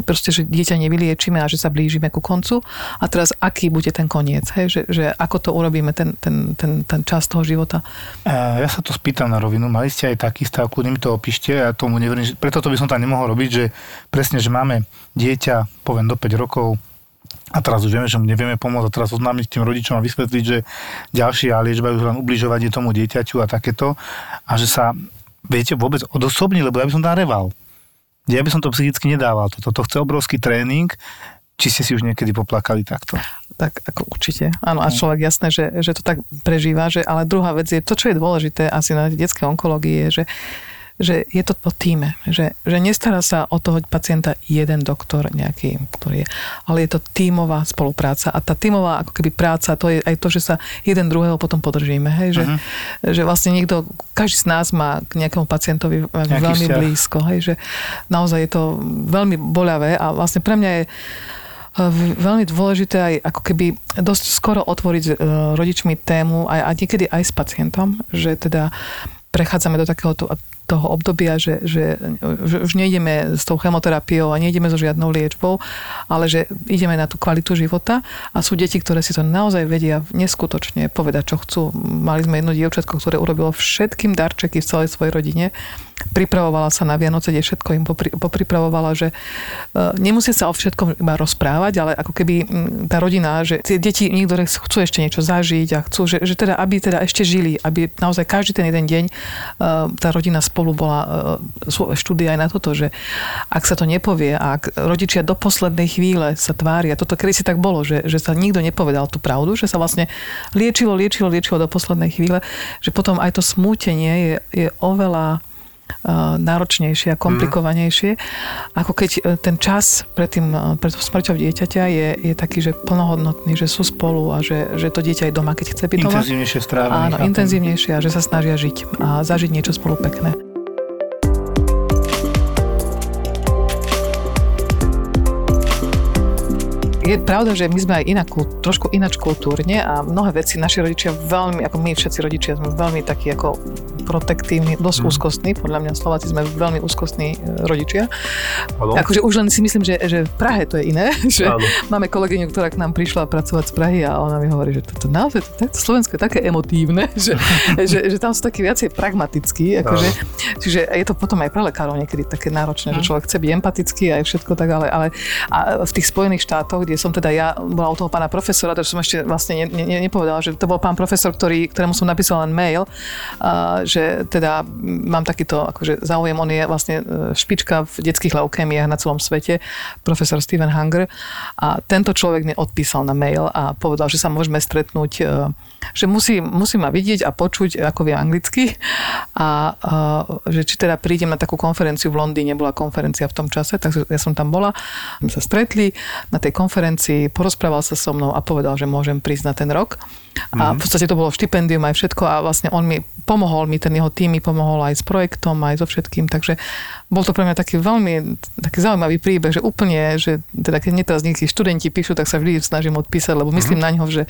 proste, že dieťa nevyliečíme a že sa blížime ku koncu. A teraz, aký bude ten koniec, hej? Že, že ako to urobíme, ten, ten, ten, ten čas toho života. Ja sa to spýtam na rovinu, mali ste aj taký stav, kľudne mi to opíšte, ja tomu neverím, preto to by som tam nemohol robiť, že presne, že máme dieťa, poviem do 5 rokov, a teraz už vieme, že mu nevieme pomôcť a teraz oznámiť tým rodičom a vysvetliť, že ďalšia liečba je už len ubližovanie tomu dieťaťu a takéto a že sa, viete, vôbec odosobní, lebo ja by som tam reval. Ja by som to psychicky nedával. Toto to chce obrovský tréning. Či ste si už niekedy poplakali takto? Tak ako určite. Áno, a človek jasné, že, že to tak prežíva, že, ale druhá vec je, to, čo je dôležité asi na detskej onkológii, je, že že je to po týme, že, že nestará sa o toho pacienta jeden doktor nejaký, ktorý je, ale je to tímová spolupráca a tá tímová ako keby práca, to je aj to, že sa jeden druhého potom podržíme, hej, že, uh-huh. že vlastne niekto, každý z nás má k nejakému pacientovi veľmi vzťah. blízko, hej, že naozaj je to veľmi boľavé a vlastne pre mňa je e, veľmi dôležité aj ako keby dosť skoro otvoriť e, rodičmi tému aj, a niekedy aj s pacientom, že teda prechádzame do takého toho obdobia, že, že, že už nejdeme s tou chemoterapiou a nejdeme so žiadnou liečbou, ale že ideme na tú kvalitu života a sú deti, ktoré si to naozaj vedia neskutočne povedať, čo chcú. Mali sme jedno dievčatko, ktoré urobilo všetkým darčeky v celej svojej rodine pripravovala sa na Vianoce, kde všetko im popri, popripravovala, že uh, nemusia sa o všetkom iba rozprávať, ale ako keby tá rodina, že tie deti niektoré chcú ešte niečo zažiť a chcú, že, že teda, aby teda ešte žili, aby naozaj každý ten jeden deň uh, tá rodina spolu bola, uh, sú štúdia aj na toto, že ak sa to nepovie a ak rodičia do poslednej chvíle sa tvária, toto kedy si tak bolo, že, že sa nikto nepovedal tú pravdu, že sa vlastne liečilo, liečilo, liečilo do poslednej chvíle, že potom aj to smútenie je, je oveľa náročnejšie a komplikovanejšie, ako keď e, ten čas pred, tým, e, pred smrťou dieťaťa je, je taký, že plnohodnotný, že sú spolu a že, že to dieťa je doma, keď chce byť doma. Intenzívnejšie strávený. Áno, chápem. intenzívnejšie a že sa snažia žiť a zažiť niečo spolu pekné. Je pravda, že my sme aj inak, trošku inač kultúrne a mnohé veci naši rodičia veľmi, ako my všetci rodičia sme veľmi takí ako protektívni, dosť mm. úzkostní, podľa mňa Slováci sme veľmi úzkostní e, rodičia. Ano. Akože už len si myslím, že, že v Prahe to je iné, že ano. máme kolegyňu, ktorá k nám prišla pracovať z Prahy a ona mi hovorí, že toto naozaj, to, to Slovensko je také emotívne, že, že, že tam sú takí viacej pragmatickí, akože, čiže je to potom aj pre lekárov niekedy také náročné, že mhm. človek chce byť empatický a všetko tak, ale, ale a v tých Spojených štátoch, kde som teda ja bola u toho pána profesora, takže som ešte vlastne ne, ne, nepovedala, že to bol pán profesor, ktorý, ktorému som napísala len mail, uh, že teda mám takýto akože záujem, on je vlastne e, špička v detských leukémiách na celom svete, profesor Steven Hunger. A tento človek mi odpísal na mail a povedal, že sa môžeme stretnúť, e, že musí, musí ma vidieť a počuť, ako vie anglicky a že či teda prídem na takú konferenciu v Londýne, bola konferencia v tom čase, takže ja som tam bola, my sa stretli na tej konferencii, porozprával sa so mnou a povedal, že môžem prísť na ten rok. A v podstate to bolo štipendium aj všetko a vlastne on mi pomohol, mi ten jeho tým mi pomohol aj s projektom, aj so všetkým, takže bol to pre mňa taký veľmi taký zaujímavý príbeh, že úplne, že teda keď mne teraz nejakí študenti píšu, tak sa vždy snažím odpísať, lebo myslím mm-hmm. na ňo, že,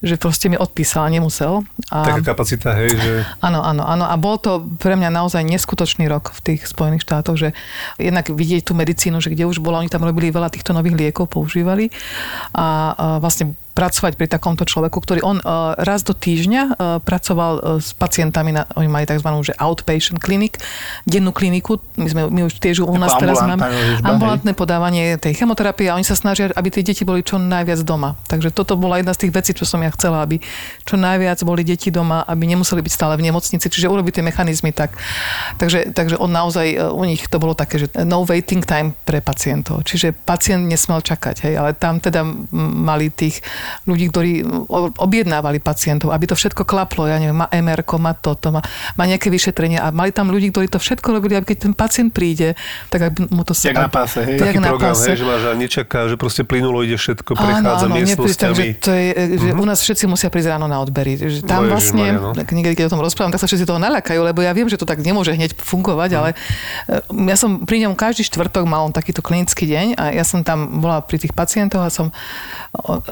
že proste mi odpísal nemusel. A, Taká kapacita, hej, že... Áno, áno, áno. A bol to pre mňa naozaj neskutočný rok v tých Spojených štátoch, že jednak vidieť tú medicínu, že kde už bola, oni tam robili veľa týchto nových liekov, používali a, a vlastne pracovať pri takomto človeku, ktorý on uh, raz do týždňa uh, pracoval uh, s pacientami, na, oni mali tzv. Že outpatient clinic, dennú kliniku, my, sme, my už tiež u nás teraz máme ambulantné podávanie tej chemoterapie a oni sa snažia, aby tie deti boli čo najviac doma. Takže toto bola jedna z tých vecí, čo som ja chcela, aby čo najviac boli deti doma, aby nemuseli byť stále v nemocnici, čiže urobiť tie mechanizmy tak. Takže, takže on naozaj, u nich to bolo také, že no waiting time pre pacientov. Čiže pacient nesmel čakať, hej, ale tam teda mali tých ľudí, ktorí objednávali pacientov, aby to všetko klaplo, ja neviem, má MR, má toto, má, má nejaké vyšetrenie a mali tam ľudí, ktorí to všetko robili, aby keď ten pacient príde, tak aby mu to. Jak na páse, hej? Taký na program, páse. hej, že máš nečaká, že proste plynulo ide všetko, prechádza áno, áno, miestnosťami. to je, že mm-hmm. u nás všetci musia prísť ráno na odbery. Že tam no, vlastne, Maria, no. niekedy keď o tom rozprávam, tak sa všetci toho naľakajú, lebo ja viem, že to tak nemôže hneď fungovať, mm. ale e, ja som pri ňom každý štvrtok mal on takýto klinický deň a ja som tam bola pri tých pacientoch a som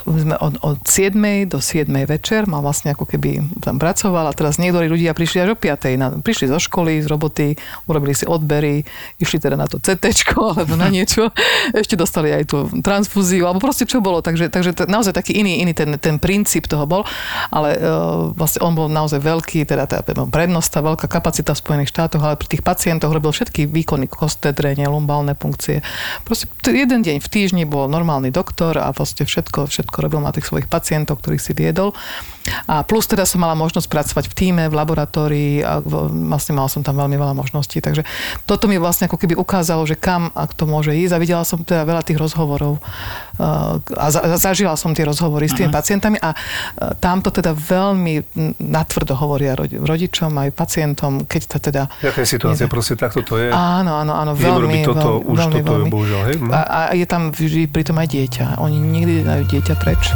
sme od, od 7. do 7. večer, mal vlastne ako keby tam pracoval a teraz niektorí ľudia prišli až o 5. Na, prišli zo školy, z roboty, urobili si odbery, išli teda na to CT alebo na niečo, ešte dostali aj tú transfúziu, alebo proste čo bolo, takže, takže to, naozaj taký iný, iný ten, ten princíp toho bol, ale uh, vlastne on bol naozaj veľký, teda tá prednosť, tá veľká kapacita v Spojených štátoch, ale pri tých pacientoch robil všetky výkony, kosté, drenie, lumbálne funkcie. Proste jeden deň v týždni bol normálny doktor a všetko všetko, všetko robil na tých svojich pacientov, ktorých si viedol. A plus teda som mala možnosť pracovať v týme, v laboratórii a vlastne mala som tam veľmi veľa možností. Takže toto mi vlastne ako keby ukázalo, že kam ak to môže ísť a videla som teda veľa tých rozhovorov a zažila som tie rozhovory s tými uh-huh. pacientami a tam to teda veľmi natvrdo hovoria rodičom aj pacientom, keď to teda... Jaká je situácia, nie... proste takto to je? Áno, áno, áno, veľmi, toto, veľmi, už veľmi, toto veľmi. je bohužiaľ, hej? A, a je tam vždy pritom aj dieťa. Oni nikdy dajú dieťa preč.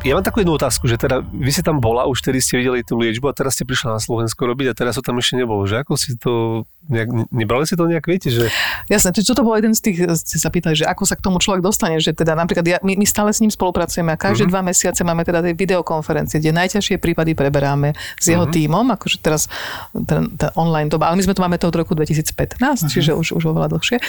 Ja mám takú jednu otázku, že teda vy ste tam bola, už tedy ste videli tú liečbu a teraz ste prišla na Slovensko robiť a teraz to tam ešte nebolo. Že ako si to nejak, nebrali si to nejak, viete, že... Jasné, čiže toto bol jeden z tých, ste sa pýtali, že ako sa k tomu človek dostane, že teda napríklad ja, my, my stále s ním spolupracujeme a každé uh-huh. dva mesiace máme teda tie videokonferencie, kde najťažšie prípady preberáme s jeho uh-huh. tímom, akože teraz ten, ten online doba, ale my sme to máme to od roku 2015, uh-huh. čiže už, už oveľa dlhšie.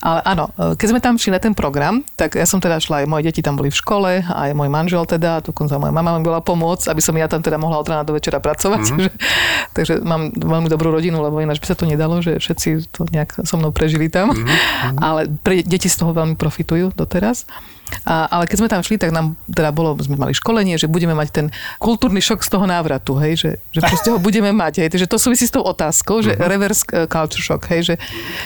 Ale áno, keď sme tam šli na ten program, tak ja som teda šla, aj moje deti tam boli v škole, aj môj manžel teda, dokonca moja mama mi bola pomôcť, aby som ja tam teda mohla od rána do večera pracovať. Uh-huh. Takže, mám veľmi dobrú rodinu, lebo ináč by sa to nedalo, že všetci to nejak so mnou prežili tam. Mm-hmm. Ale pre deti z toho veľmi profitujú doteraz. A, ale keď sme tam šli, tak nám teda bolo, sme mali školenie, že budeme mať ten kultúrny šok z toho návratu, hej, že, že proste ho budeme mať, hej, takže to súvisí s tou otázkou, že uh-huh. reverse e, culture shock, hej, že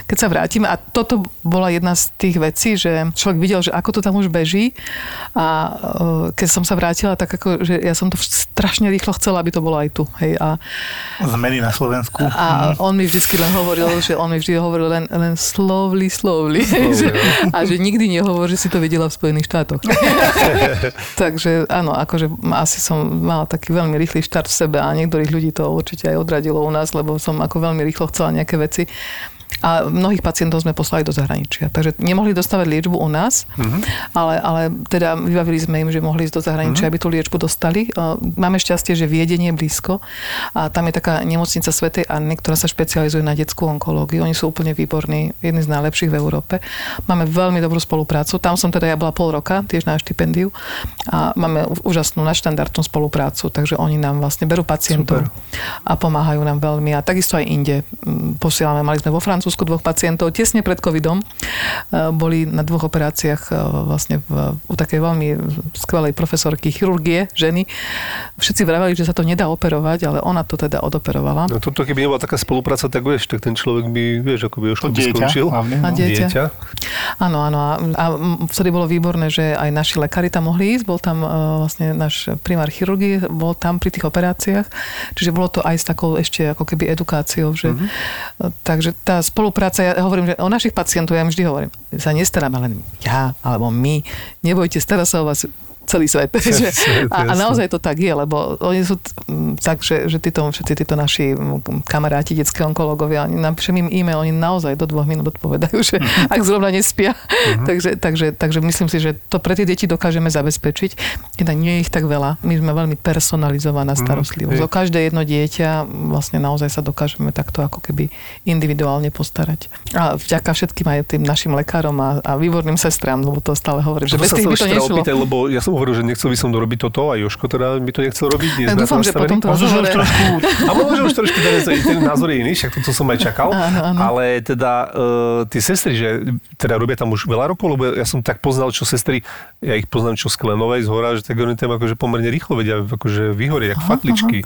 keď sa vrátime a toto bola jedna z tých vecí, že človek videl, že ako to tam už beží a uh, keď som sa vrátila, tak ako, že ja som to strašne rýchlo chcela, aby to bolo aj tu, hej, a Zmeny na Slovensku. A on mi vždy len hovoril, že on mi vždy hovoril len, len slowly, slowly, slowly že, no. a že nikdy nehovorí, že si to videla v Spojených štátoch. Takže áno, akože asi som mala taký veľmi rýchly štart v sebe a niektorých ľudí to určite aj odradilo u nás, lebo som ako veľmi rýchlo chcela nejaké veci A mnohých pacientov sme poslali do zahraničia. Takže nemohli dostávať liečbu u nás, uh-huh. ale, ale teda vybavili sme im, že mohli ísť do zahraničia, uh-huh. aby tú liečbu dostali. Máme šťastie, že Viedenie je blízko a tam je taká nemocnica Svetej Anny, ktorá sa špecializuje na detskú onkológiu. Oni sú úplne výborní, jedni z najlepších v Európe. Máme veľmi dobrú spoluprácu. Tam som teda ja bola pol roka, tiež na štipendiu a máme úžasnú nadštandardnú spoluprácu, takže oni nám vlastne berú pacientov Super. a pomáhajú nám veľmi. A takisto aj inde posielame. Mali sme vo Francúzsku dvoch pacientov tesne pred covidom. E, boli na dvoch operáciách e, vlastne v, u takej veľmi skvelej profesorky chirurgie, ženy. Všetci vravali, že sa to nedá operovať, ale ona to teda odoperovala. No toto, keby nebola taká spolupráca, tak vieš, tak ten človek by, vieš, ako by už by skončil. Hlavne, no. A dieťa. dieťa. Áno, áno. A, a vtedy bolo výborné, že aj naši lekári tam mohli ísť. Bol tam uh, vlastne náš primár chirurgie, bol tam pri tých operáciách. Čiže bolo to aj s takou ešte ako keby edukáciou. Že, uh-huh. Takže tá spolupráca, ja hovorím, že o našich pacientov ja vždy hovorím, sa nestaráme len ja alebo my. Nebojte, stará sa o vás celý svet. že, a, a naozaj to tak je, lebo oni sú tak, že, že títo, všetci títo naši kamaráti, detské onkológovia, oni napíšem im e-mail, oni naozaj do dvoch minút odpovedajú, že uh-huh. ak zrovna nespia. Uh-huh. takže, takže, takže myslím si, že to pre tie deti dokážeme zabezpečiť. Teda nie je ich tak veľa. My sme veľmi personalizovaná mhm. starostlivosť. Uh-huh. O každé jedno dieťa vlastne naozaj sa dokážeme takto ako keby individuálne postarať. A vďaka všetkým aj tým našim lekárom a, a výborným sestrám, lebo to stále hovorím, že bez tých by to nešlo. Opýtať, lebo ja som hovoril, že nechcel by som dorobiť toto a Joško teda by to nechcel robiť. Nie ja dúfam, že potom to možno, už trošku... A možno, že už trošku ten názor je iný, však to, som aj čakal. Áno, áno. Ale teda uh, tie sestry, že teda robia tam už veľa rokov, lebo ja som tak poznal, čo sestry, ja ich poznám čo z Klenovej z hora, že tak oni tam akože pomerne rýchlo vedia akože vyhorieť, jak fatličky.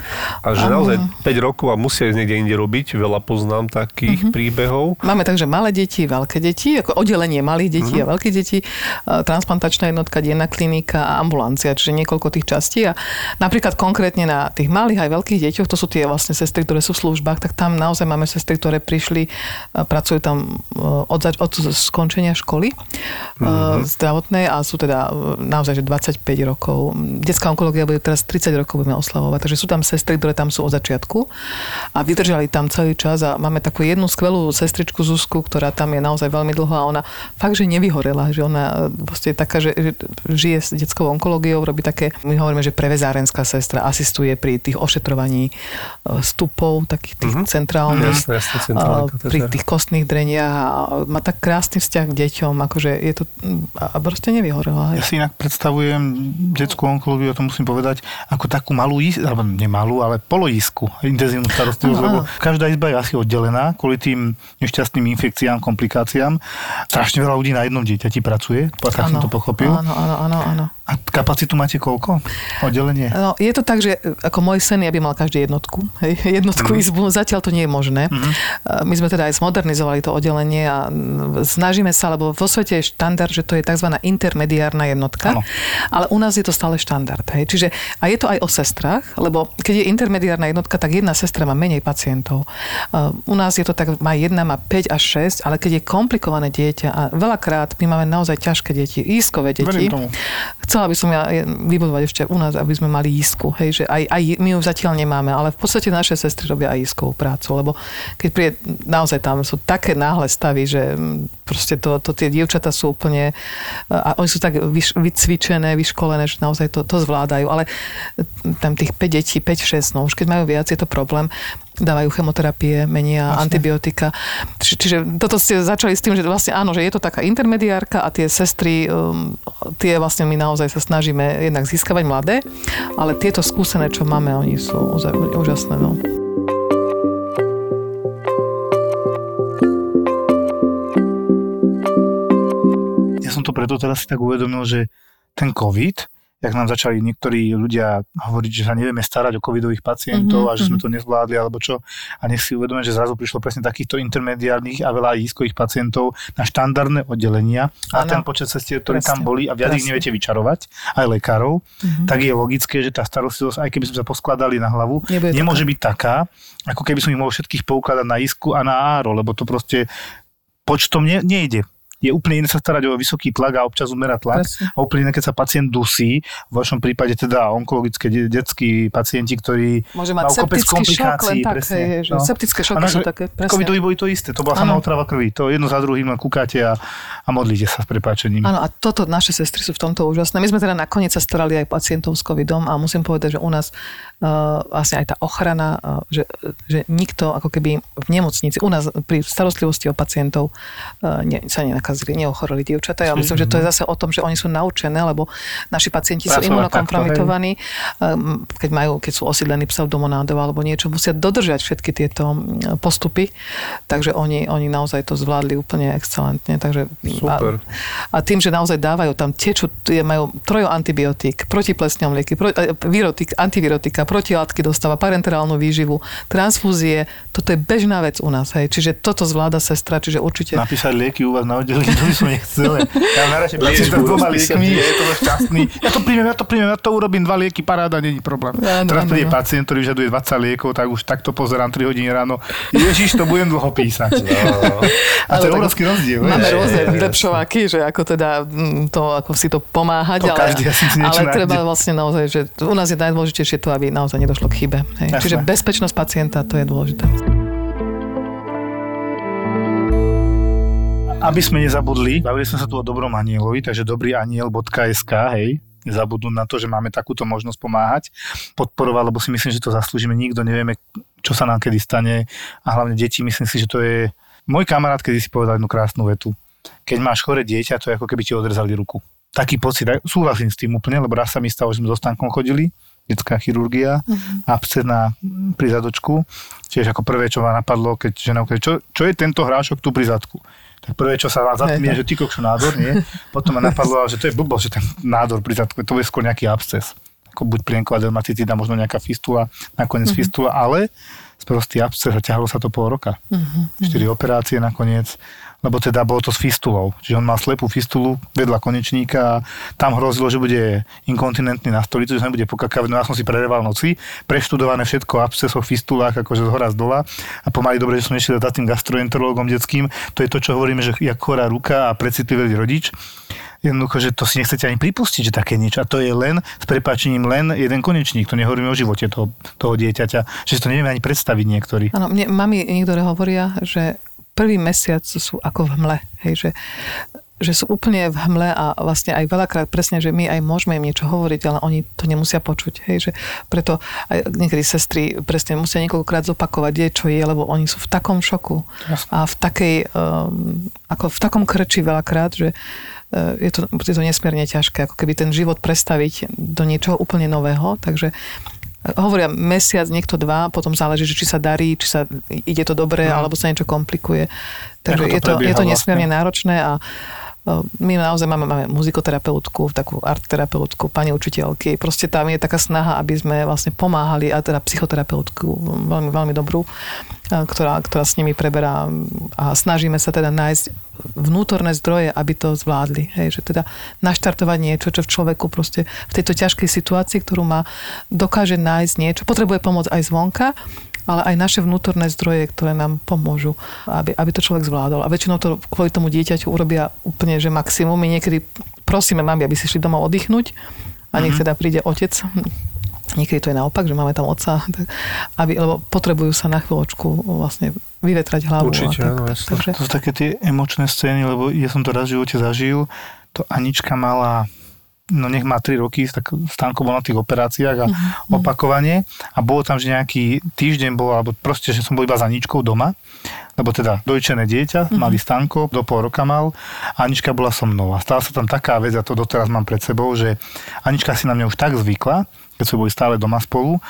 A že naozaj 5 rokov a musia ísť niekde inde robiť. Veľa poznám takých uh-huh. príbehov. Máme takže malé deti, veľké deti, ako oddelenie malých detí uh-huh. a veľkých detí, transplantačná jednotka, denná klinika a ambulancia, čiže niekoľko tých častí. A napríklad konkrétne na tých malých aj veľkých deťoch, to sú tie vlastne sestry, ktoré sú v službách, tak tam naozaj máme sestry, ktoré prišli, pracujú tam e, od, od skončenia školy mm-hmm. zdravotnej a sú teda e, naozaj že 25 rokov. Detská onkológia bude teraz 30 rokov budeme oslavovať, takže sú tam sestry, ktoré tam sú od začiatku a vydržali tam celý čas a máme takú jednu skvelú sestričku Zuzku, ktorá tam je naozaj veľmi dlho a ona fakt, že nevyhorela, že ona je taká, že žije s detskou onkológiou, robí také, my hovoríme, že prevezárenská sestra asistuje pri tých ošetrovaní e, stupov, takých tých mm-hmm. centrálnych, jasne, jasne, pri tých kostných dreniach a má tak krásny vzťah k deťom, akože je to a proste nevyhorela. Ja si inak predstavujem detskú onkológiu, ja to musím povedať, ako takú malú, alebo nemalú, ale poloisku, intenzívnu starostlivosť, lebo každá izba je asi oddelená kvôli tým nešťastným infekciám, komplikáciám. Strašne veľa ľudí na jednom dieťati pracuje, tak som to pochopil. Áno, áno, áno, áno. A kapacitu máte koľko? Oddelenie? No, je to tak, že ako môj sen, ja by mal každý jednotku. Hej, jednotku mm. izbu. Zatiaľ to nie je možné. Mm. My sme teda aj zmodernizovali to oddelenie a snažíme sa, lebo vo svete je štandard, že to je tzv. intermediárna jednotka. Ano. Ale u nás je to stále štandard. Hej. Čiže, a je to aj o sestrách, lebo keď je intermediárna jednotka, tak jedna sestra má menej pacientov. U nás je to tak, má jedna, má 5 až 6, ale keď je komplikované dieťa a veľakrát my máme naozaj ťažké deti, ískové deti, chcela by som ja vybudovať ešte u nás, aby sme mali isku. Hej, že aj, aj my ju zatiaľ nemáme, ale v podstate naše sestry robia aj iskovú prácu, lebo keď príde, naozaj tam sú také náhle stavy, že proste to, to tie dievčata sú úplne, a oni sú tak vyš, vycvičené, vyškolené, že naozaj to, to zvládajú, ale tam tých 5 detí, 5-6, no už keď majú viac, je to problém dávajú chemoterapie, menia Vlastne. antibiotika. Či, čiže toto ste začali s tým, že vlastne áno, že je to taká intermediárka a tie sestry, um, tie vlastne my naozaj sa snažíme jednak získavať mladé, ale tieto skúsené, čo máme, oni sú úžasné. No. Ja som to preto teraz si tak uvedomil, že ten COVID jak nám začali niektorí ľudia hovoriť, že sa nevieme starať o covidových pacientov mm-hmm. a že sme mhm. to nezvládli alebo čo. A nech si uvedome, že zrazu prišlo presne takýchto intermediárnych a veľa iskových pacientov na štandardné oddelenia a ano. ten počet sestier, ktorí tam boli a viac ich neviete vyčarovať, aj lekárov, mm-hmm. tak je logické, že tá starostlivosť, aj keby sme sa poskladali na hlavu, Nebude nemôže taká. byť taká, ako keby som ich mohol všetkých poukladať na isku a na áro, lebo to proste počtom ne, nejde. Je úplne iné sa starať o vysoký tlak a občas umerať tlak. Presne. A úplne iné, keď sa pacient dusí, v vašom prípade teda onkologické de- detskí pacienti, ktorí Môže mať septický šok, komplikácií. tak, presne, hej, že septické šoky sú také, presne. Covidovi boli to isté, to bola sama otrava krvi. To jedno za druhým len kúkate a, a modlíte sa s prepáčením. Áno, a toto naše sestry sú v tomto úžasné. My sme teda nakoniec sa starali aj pacientov s covidom a musím povedať, že u nás vlastne aj tá ochrana, uh, že, že nikto ako keby v nemocnici, u nás pri starostlivosti o pacientov uh, ne, sa nenakazili, neochoreli dievčatá. Ja myslím, že to je zase o tom, že oni sú naučené, lebo naši pacienti sú imunokompromitovaní, keď majú, keď sú osídlení pseudomonádov alebo niečo, musia dodržať všetky tieto mm, postupy, takže oni, oni naozaj to zvládli úplne excelentne. Takže, Super. A, a tým, že naozaj dávajú tam tie majú trojo antibiotík, protiplesňom lieky, pro, eh, virotik, antivirotika, protilátky dostáva, parenterálnu výživu, transfúzie, toto je bežná vec u nás. Hej. Čiže toto zvláda sestra, čiže určite... Napísať lieky u vás na oddelení, to by som nechcel. Ja najradšej pacienta s dvoma liekmi, je to šťastný. Ja to príjmem, ja to príjmem, ja to urobím dva lieky, paráda, není problém. Áno, Teraz príde pacient, ktorý vyžaduje 20 liekov, tak už takto pozerám 3 hodiny ráno. Ježiš, to budem dlho písať. A to je obrovský rozdiel. Máme rôzne vylepšováky, že ako teda mm, to, ako si to pomáhať, To ale, každý asi si niečo ale treba vlastne naozaj, že u nás je najdôležitejšie to, aby naozaj nedošlo k chybe. Hej. Čiže bezpečnosť pacienta, to je dôležité. Aby sme nezabudli, bavili sme sa tu o dobrom anielovi, takže dobrýaniel.sk, hej, nezabudnúť na to, že máme takúto možnosť pomáhať, podporovať, lebo si myslím, že to zaslúžime. Nikto nevieme, čo sa nám kedy stane a hlavne deti, myslím si, že to je... Môj kamarát kedy si povedal jednu krásnu vetu. Keď máš chore dieťa, to je ako keby ti odrezali ruku. Taký pocit, súhlasím s tým úplne, lebo raz sa mi stalo, že sme so stankom chodili, detská chirurgia, uh-huh. abscess na pri zadočku. Tiež ako prvé, čo ma napadlo, keď žena ukáže, čo, čo je tento hrášok tu pri zadku? Tak prvé, čo sa vás zatmie, že ty kokšu nádor, nie? Potom ma napadlo, že to je blbosť, že ten nádor pri zadku, to je skôr nejaký absces. Ako buď plienková dermatitída, možno nejaká fistula, nakoniec uh-huh. fistula, ale sprostý absces a ťahalo sa to pol roka. Uh-huh. Štyri operácie nakoniec, lebo teda bolo to s fistulou. Čiže on mal slepú fistulu vedľa konečníka a tam hrozilo, že bude inkontinentný na stolicu, že sa nebude pokakávať. No ja som si prereval noci, preštudované všetko o abscesoch, fistulách, akože z hora z dola a pomaly dobre, že som nešiel za tým gastroenterologom detským. To je to, čo hovoríme, že jak chorá ruka a precitlivý rodič. Jednoducho, že to si nechcete ani pripustiť, že také niečo. A to je len, s prepáčením, len jeden konečník. To nehovoríme o živote toho, toho dieťaťa. Že to nevieme ani predstaviť niektorí. Áno, mami niektoré hovoria, že prvý mesiac sú ako v hmle. Hej, že že sú úplne v hmle a vlastne aj veľakrát presne, že my aj môžeme im niečo hovoriť, ale oni to nemusia počuť. Hej, že preto aj niekedy sestry presne musia niekoľkokrát zopakovať, kde čo je, lebo oni sú v takom šoku a v takej, um, ako v takom krči veľakrát, že uh, je to, je to nesmierne ťažké, ako keby ten život prestaviť do niečoho úplne nového, takže hovoria mesiac, niekto dva, potom záleží, že či sa darí, či sa ide to dobre, No. alebo sa niečo komplikuje. Takže to je to, je to vlastne? nesmierne náročné a my naozaj máme, máme muzikoterapeutku, takú artterapeutku, pani učiteľky. Proste tam je taká snaha, aby sme vlastne pomáhali, a teda psychoterapeutku, veľmi, veľmi dobrú, ktorá, ktorá s nimi preberá a snažíme sa teda nájsť vnútorné zdroje, aby to zvládli. Hej, že teda naštartovať niečo, čo v človeku proste v tejto ťažkej situácii, ktorú má, dokáže nájsť niečo. Potrebuje pomoc aj zvonka, ale aj naše vnútorné zdroje, ktoré nám pomôžu, aby, aby to človek zvládol. A väčšinou to kvôli tomu dieťaťu urobia úplne, že maximum. My niekedy prosíme mami, aby si šli domov oddychnúť a nech teda príde otec. Niekedy to je naopak, že máme tam otca, tak, aby, lebo potrebujú sa na chvíľočku vlastne vyvetrať hlavu. Určite, a tak, áno, tak, takže, To sú také tie emočné scény, lebo ja som to raz v živote zažil. To Anička mala no nech má 3 roky, tak Stanko bol na tých operáciách a uh-huh. opakovanie a bolo tam, že nejaký týždeň bol, alebo proste, že som bol iba za Aničkou doma, lebo teda dojčené dieťa, uh-huh. malý Stanko, do pol roka mal a Anička bola so mnou a stala sa tam taká vec, a to doteraz mám pred sebou, že Anička si na mňa už tak zvykla, keď sme boli stále doma spolu,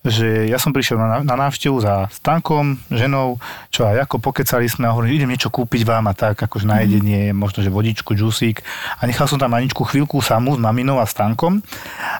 že ja som prišiel na, na návštevu za Stankom, ženou, čo aj ako pokecali sme a hovorím, idem niečo kúpiť vám a tak, akože na jedenie, možno, že vodičku, džusík. A nechal som tam Aničku chvíľku samú s maminou a Stankom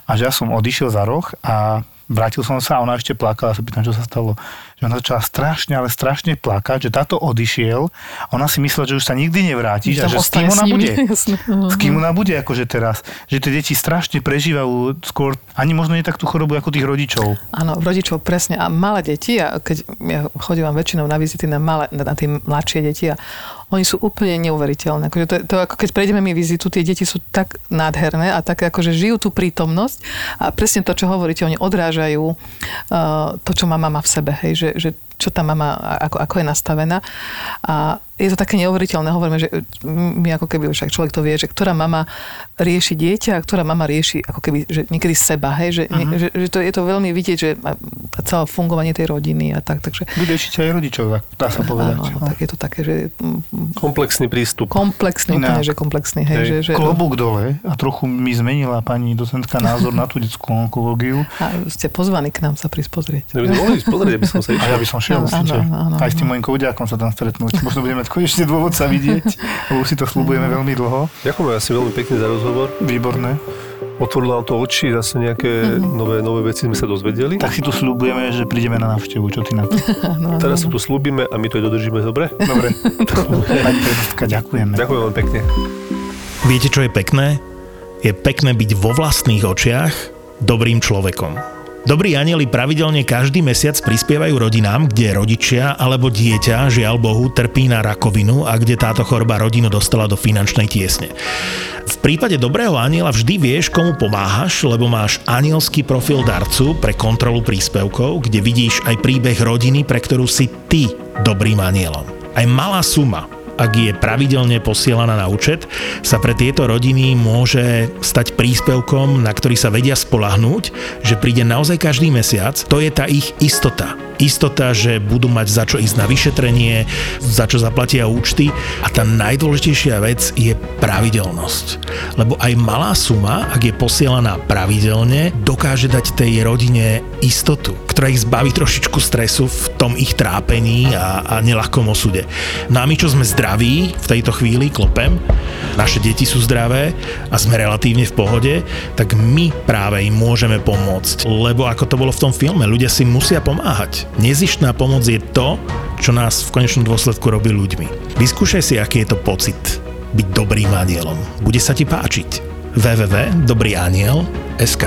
a že ja som odišiel za roh a vrátil som sa a ona ešte plakala, sa pýtam, čo sa stalo. Že ona začala strašne, ale strašne plakať, že táto odišiel a ona si myslela, že už sa nikdy nevráti a že s kým ona s bude. jasné. S kým ona bude akože teraz. Že tie deti strašne prežívajú skôr, ani možno nie tak tú chorobu ako tých rodičov. Áno, rodičov presne. A malé deti, a keď ja chodím väčšinou na vizity na, malé, na, na tie mladšie deti a oni sú úplne neuveriteľné. Akože to, to, ako keď prejdeme mi vizitu, tie deti sú tak nádherné a tak akože žijú tú prítomnosť a presne to, čo hovoríte, oni odrážajú uh, to, čo má mama v sebe, hej, že, že čo tá mama, ako, ako je nastavená. A je to také neuveriteľné. Hovoríme, že my ako keby, však človek to vie, že ktorá mama rieši dieťa a ktorá mama rieši ako keby, že niekedy seba, hej, že, uh-huh. že, že to, je to veľmi vidieť, že celé fungovanie tej rodiny a tak, takže... Bude ešte aj rodičov, dá sa povedať. Áno, áno, tak je to také, že... Komplexný prístup. Komplexný, úplne, že komplexný, hej. hej. Že, že... Klobúk dole a trochu mi zmenila pani docentka názor na tú detskú onkológiu. A ste pozvaní k nám sa prísť pozrieť. Ja by mohli pozrieť, aby som sa išiel. A ja by som šiel, áno, áno, áno, Aj s tým mojim koudiakom sa tam stretnúť. Možno budeme konečne dôvod sa vidieť, lebo si to slúbujeme veľmi dlho. Ďakujem asi veľmi pekne za rozhovor. Výborné. Otvorilo nám to oči, zase nejaké mm-hmm. nové, nové veci sme sa dozvedeli. Tak si tu slúbujeme, že prídeme na návštevu, čo ty na to? no, Teraz no, sa tu slúbime a my to aj dodržíme, dobre? Dobre. Pani prezidentka, ďakujeme. Ďakujem veľmi pekne. Viete, čo je pekné? Je pekné byť vo vlastných očiach dobrým človekom. Dobrí anieli pravidelne každý mesiac prispievajú rodinám, kde rodičia alebo dieťa, žiaľ Bohu, trpí na rakovinu a kde táto choroba rodinu dostala do finančnej tiesne. V prípade dobrého aniela vždy vieš, komu pomáhaš, lebo máš anielský profil darcu pre kontrolu príspevkov, kde vidíš aj príbeh rodiny, pre ktorú si ty dobrým anielom. Aj malá suma ak je pravidelne posielaná na účet, sa pre tieto rodiny môže stať príspevkom, na ktorý sa vedia spolahnúť, že príde naozaj každý mesiac. To je tá ich istota istota, že budú mať za čo ísť na vyšetrenie, za čo zaplatia účty a tá najdôležitejšia vec je pravidelnosť. Lebo aj malá suma, ak je posielaná pravidelne, dokáže dať tej rodine istotu, ktorá ich zbaví trošičku stresu v tom ich trápení a, a nelahkom osude. No a my, čo sme zdraví v tejto chvíli, klopem, naše deti sú zdravé a sme relatívne v pohode, tak my práve im môžeme pomôcť. Lebo ako to bolo v tom filme, ľudia si musia pomáhať. Nezištná pomoc je to, čo nás v konečnom dôsledku robí ľuďmi. Vyskúšaj si, aký je to pocit byť dobrým anielom. Bude sa ti páčiť. www.dobrýaniel.sk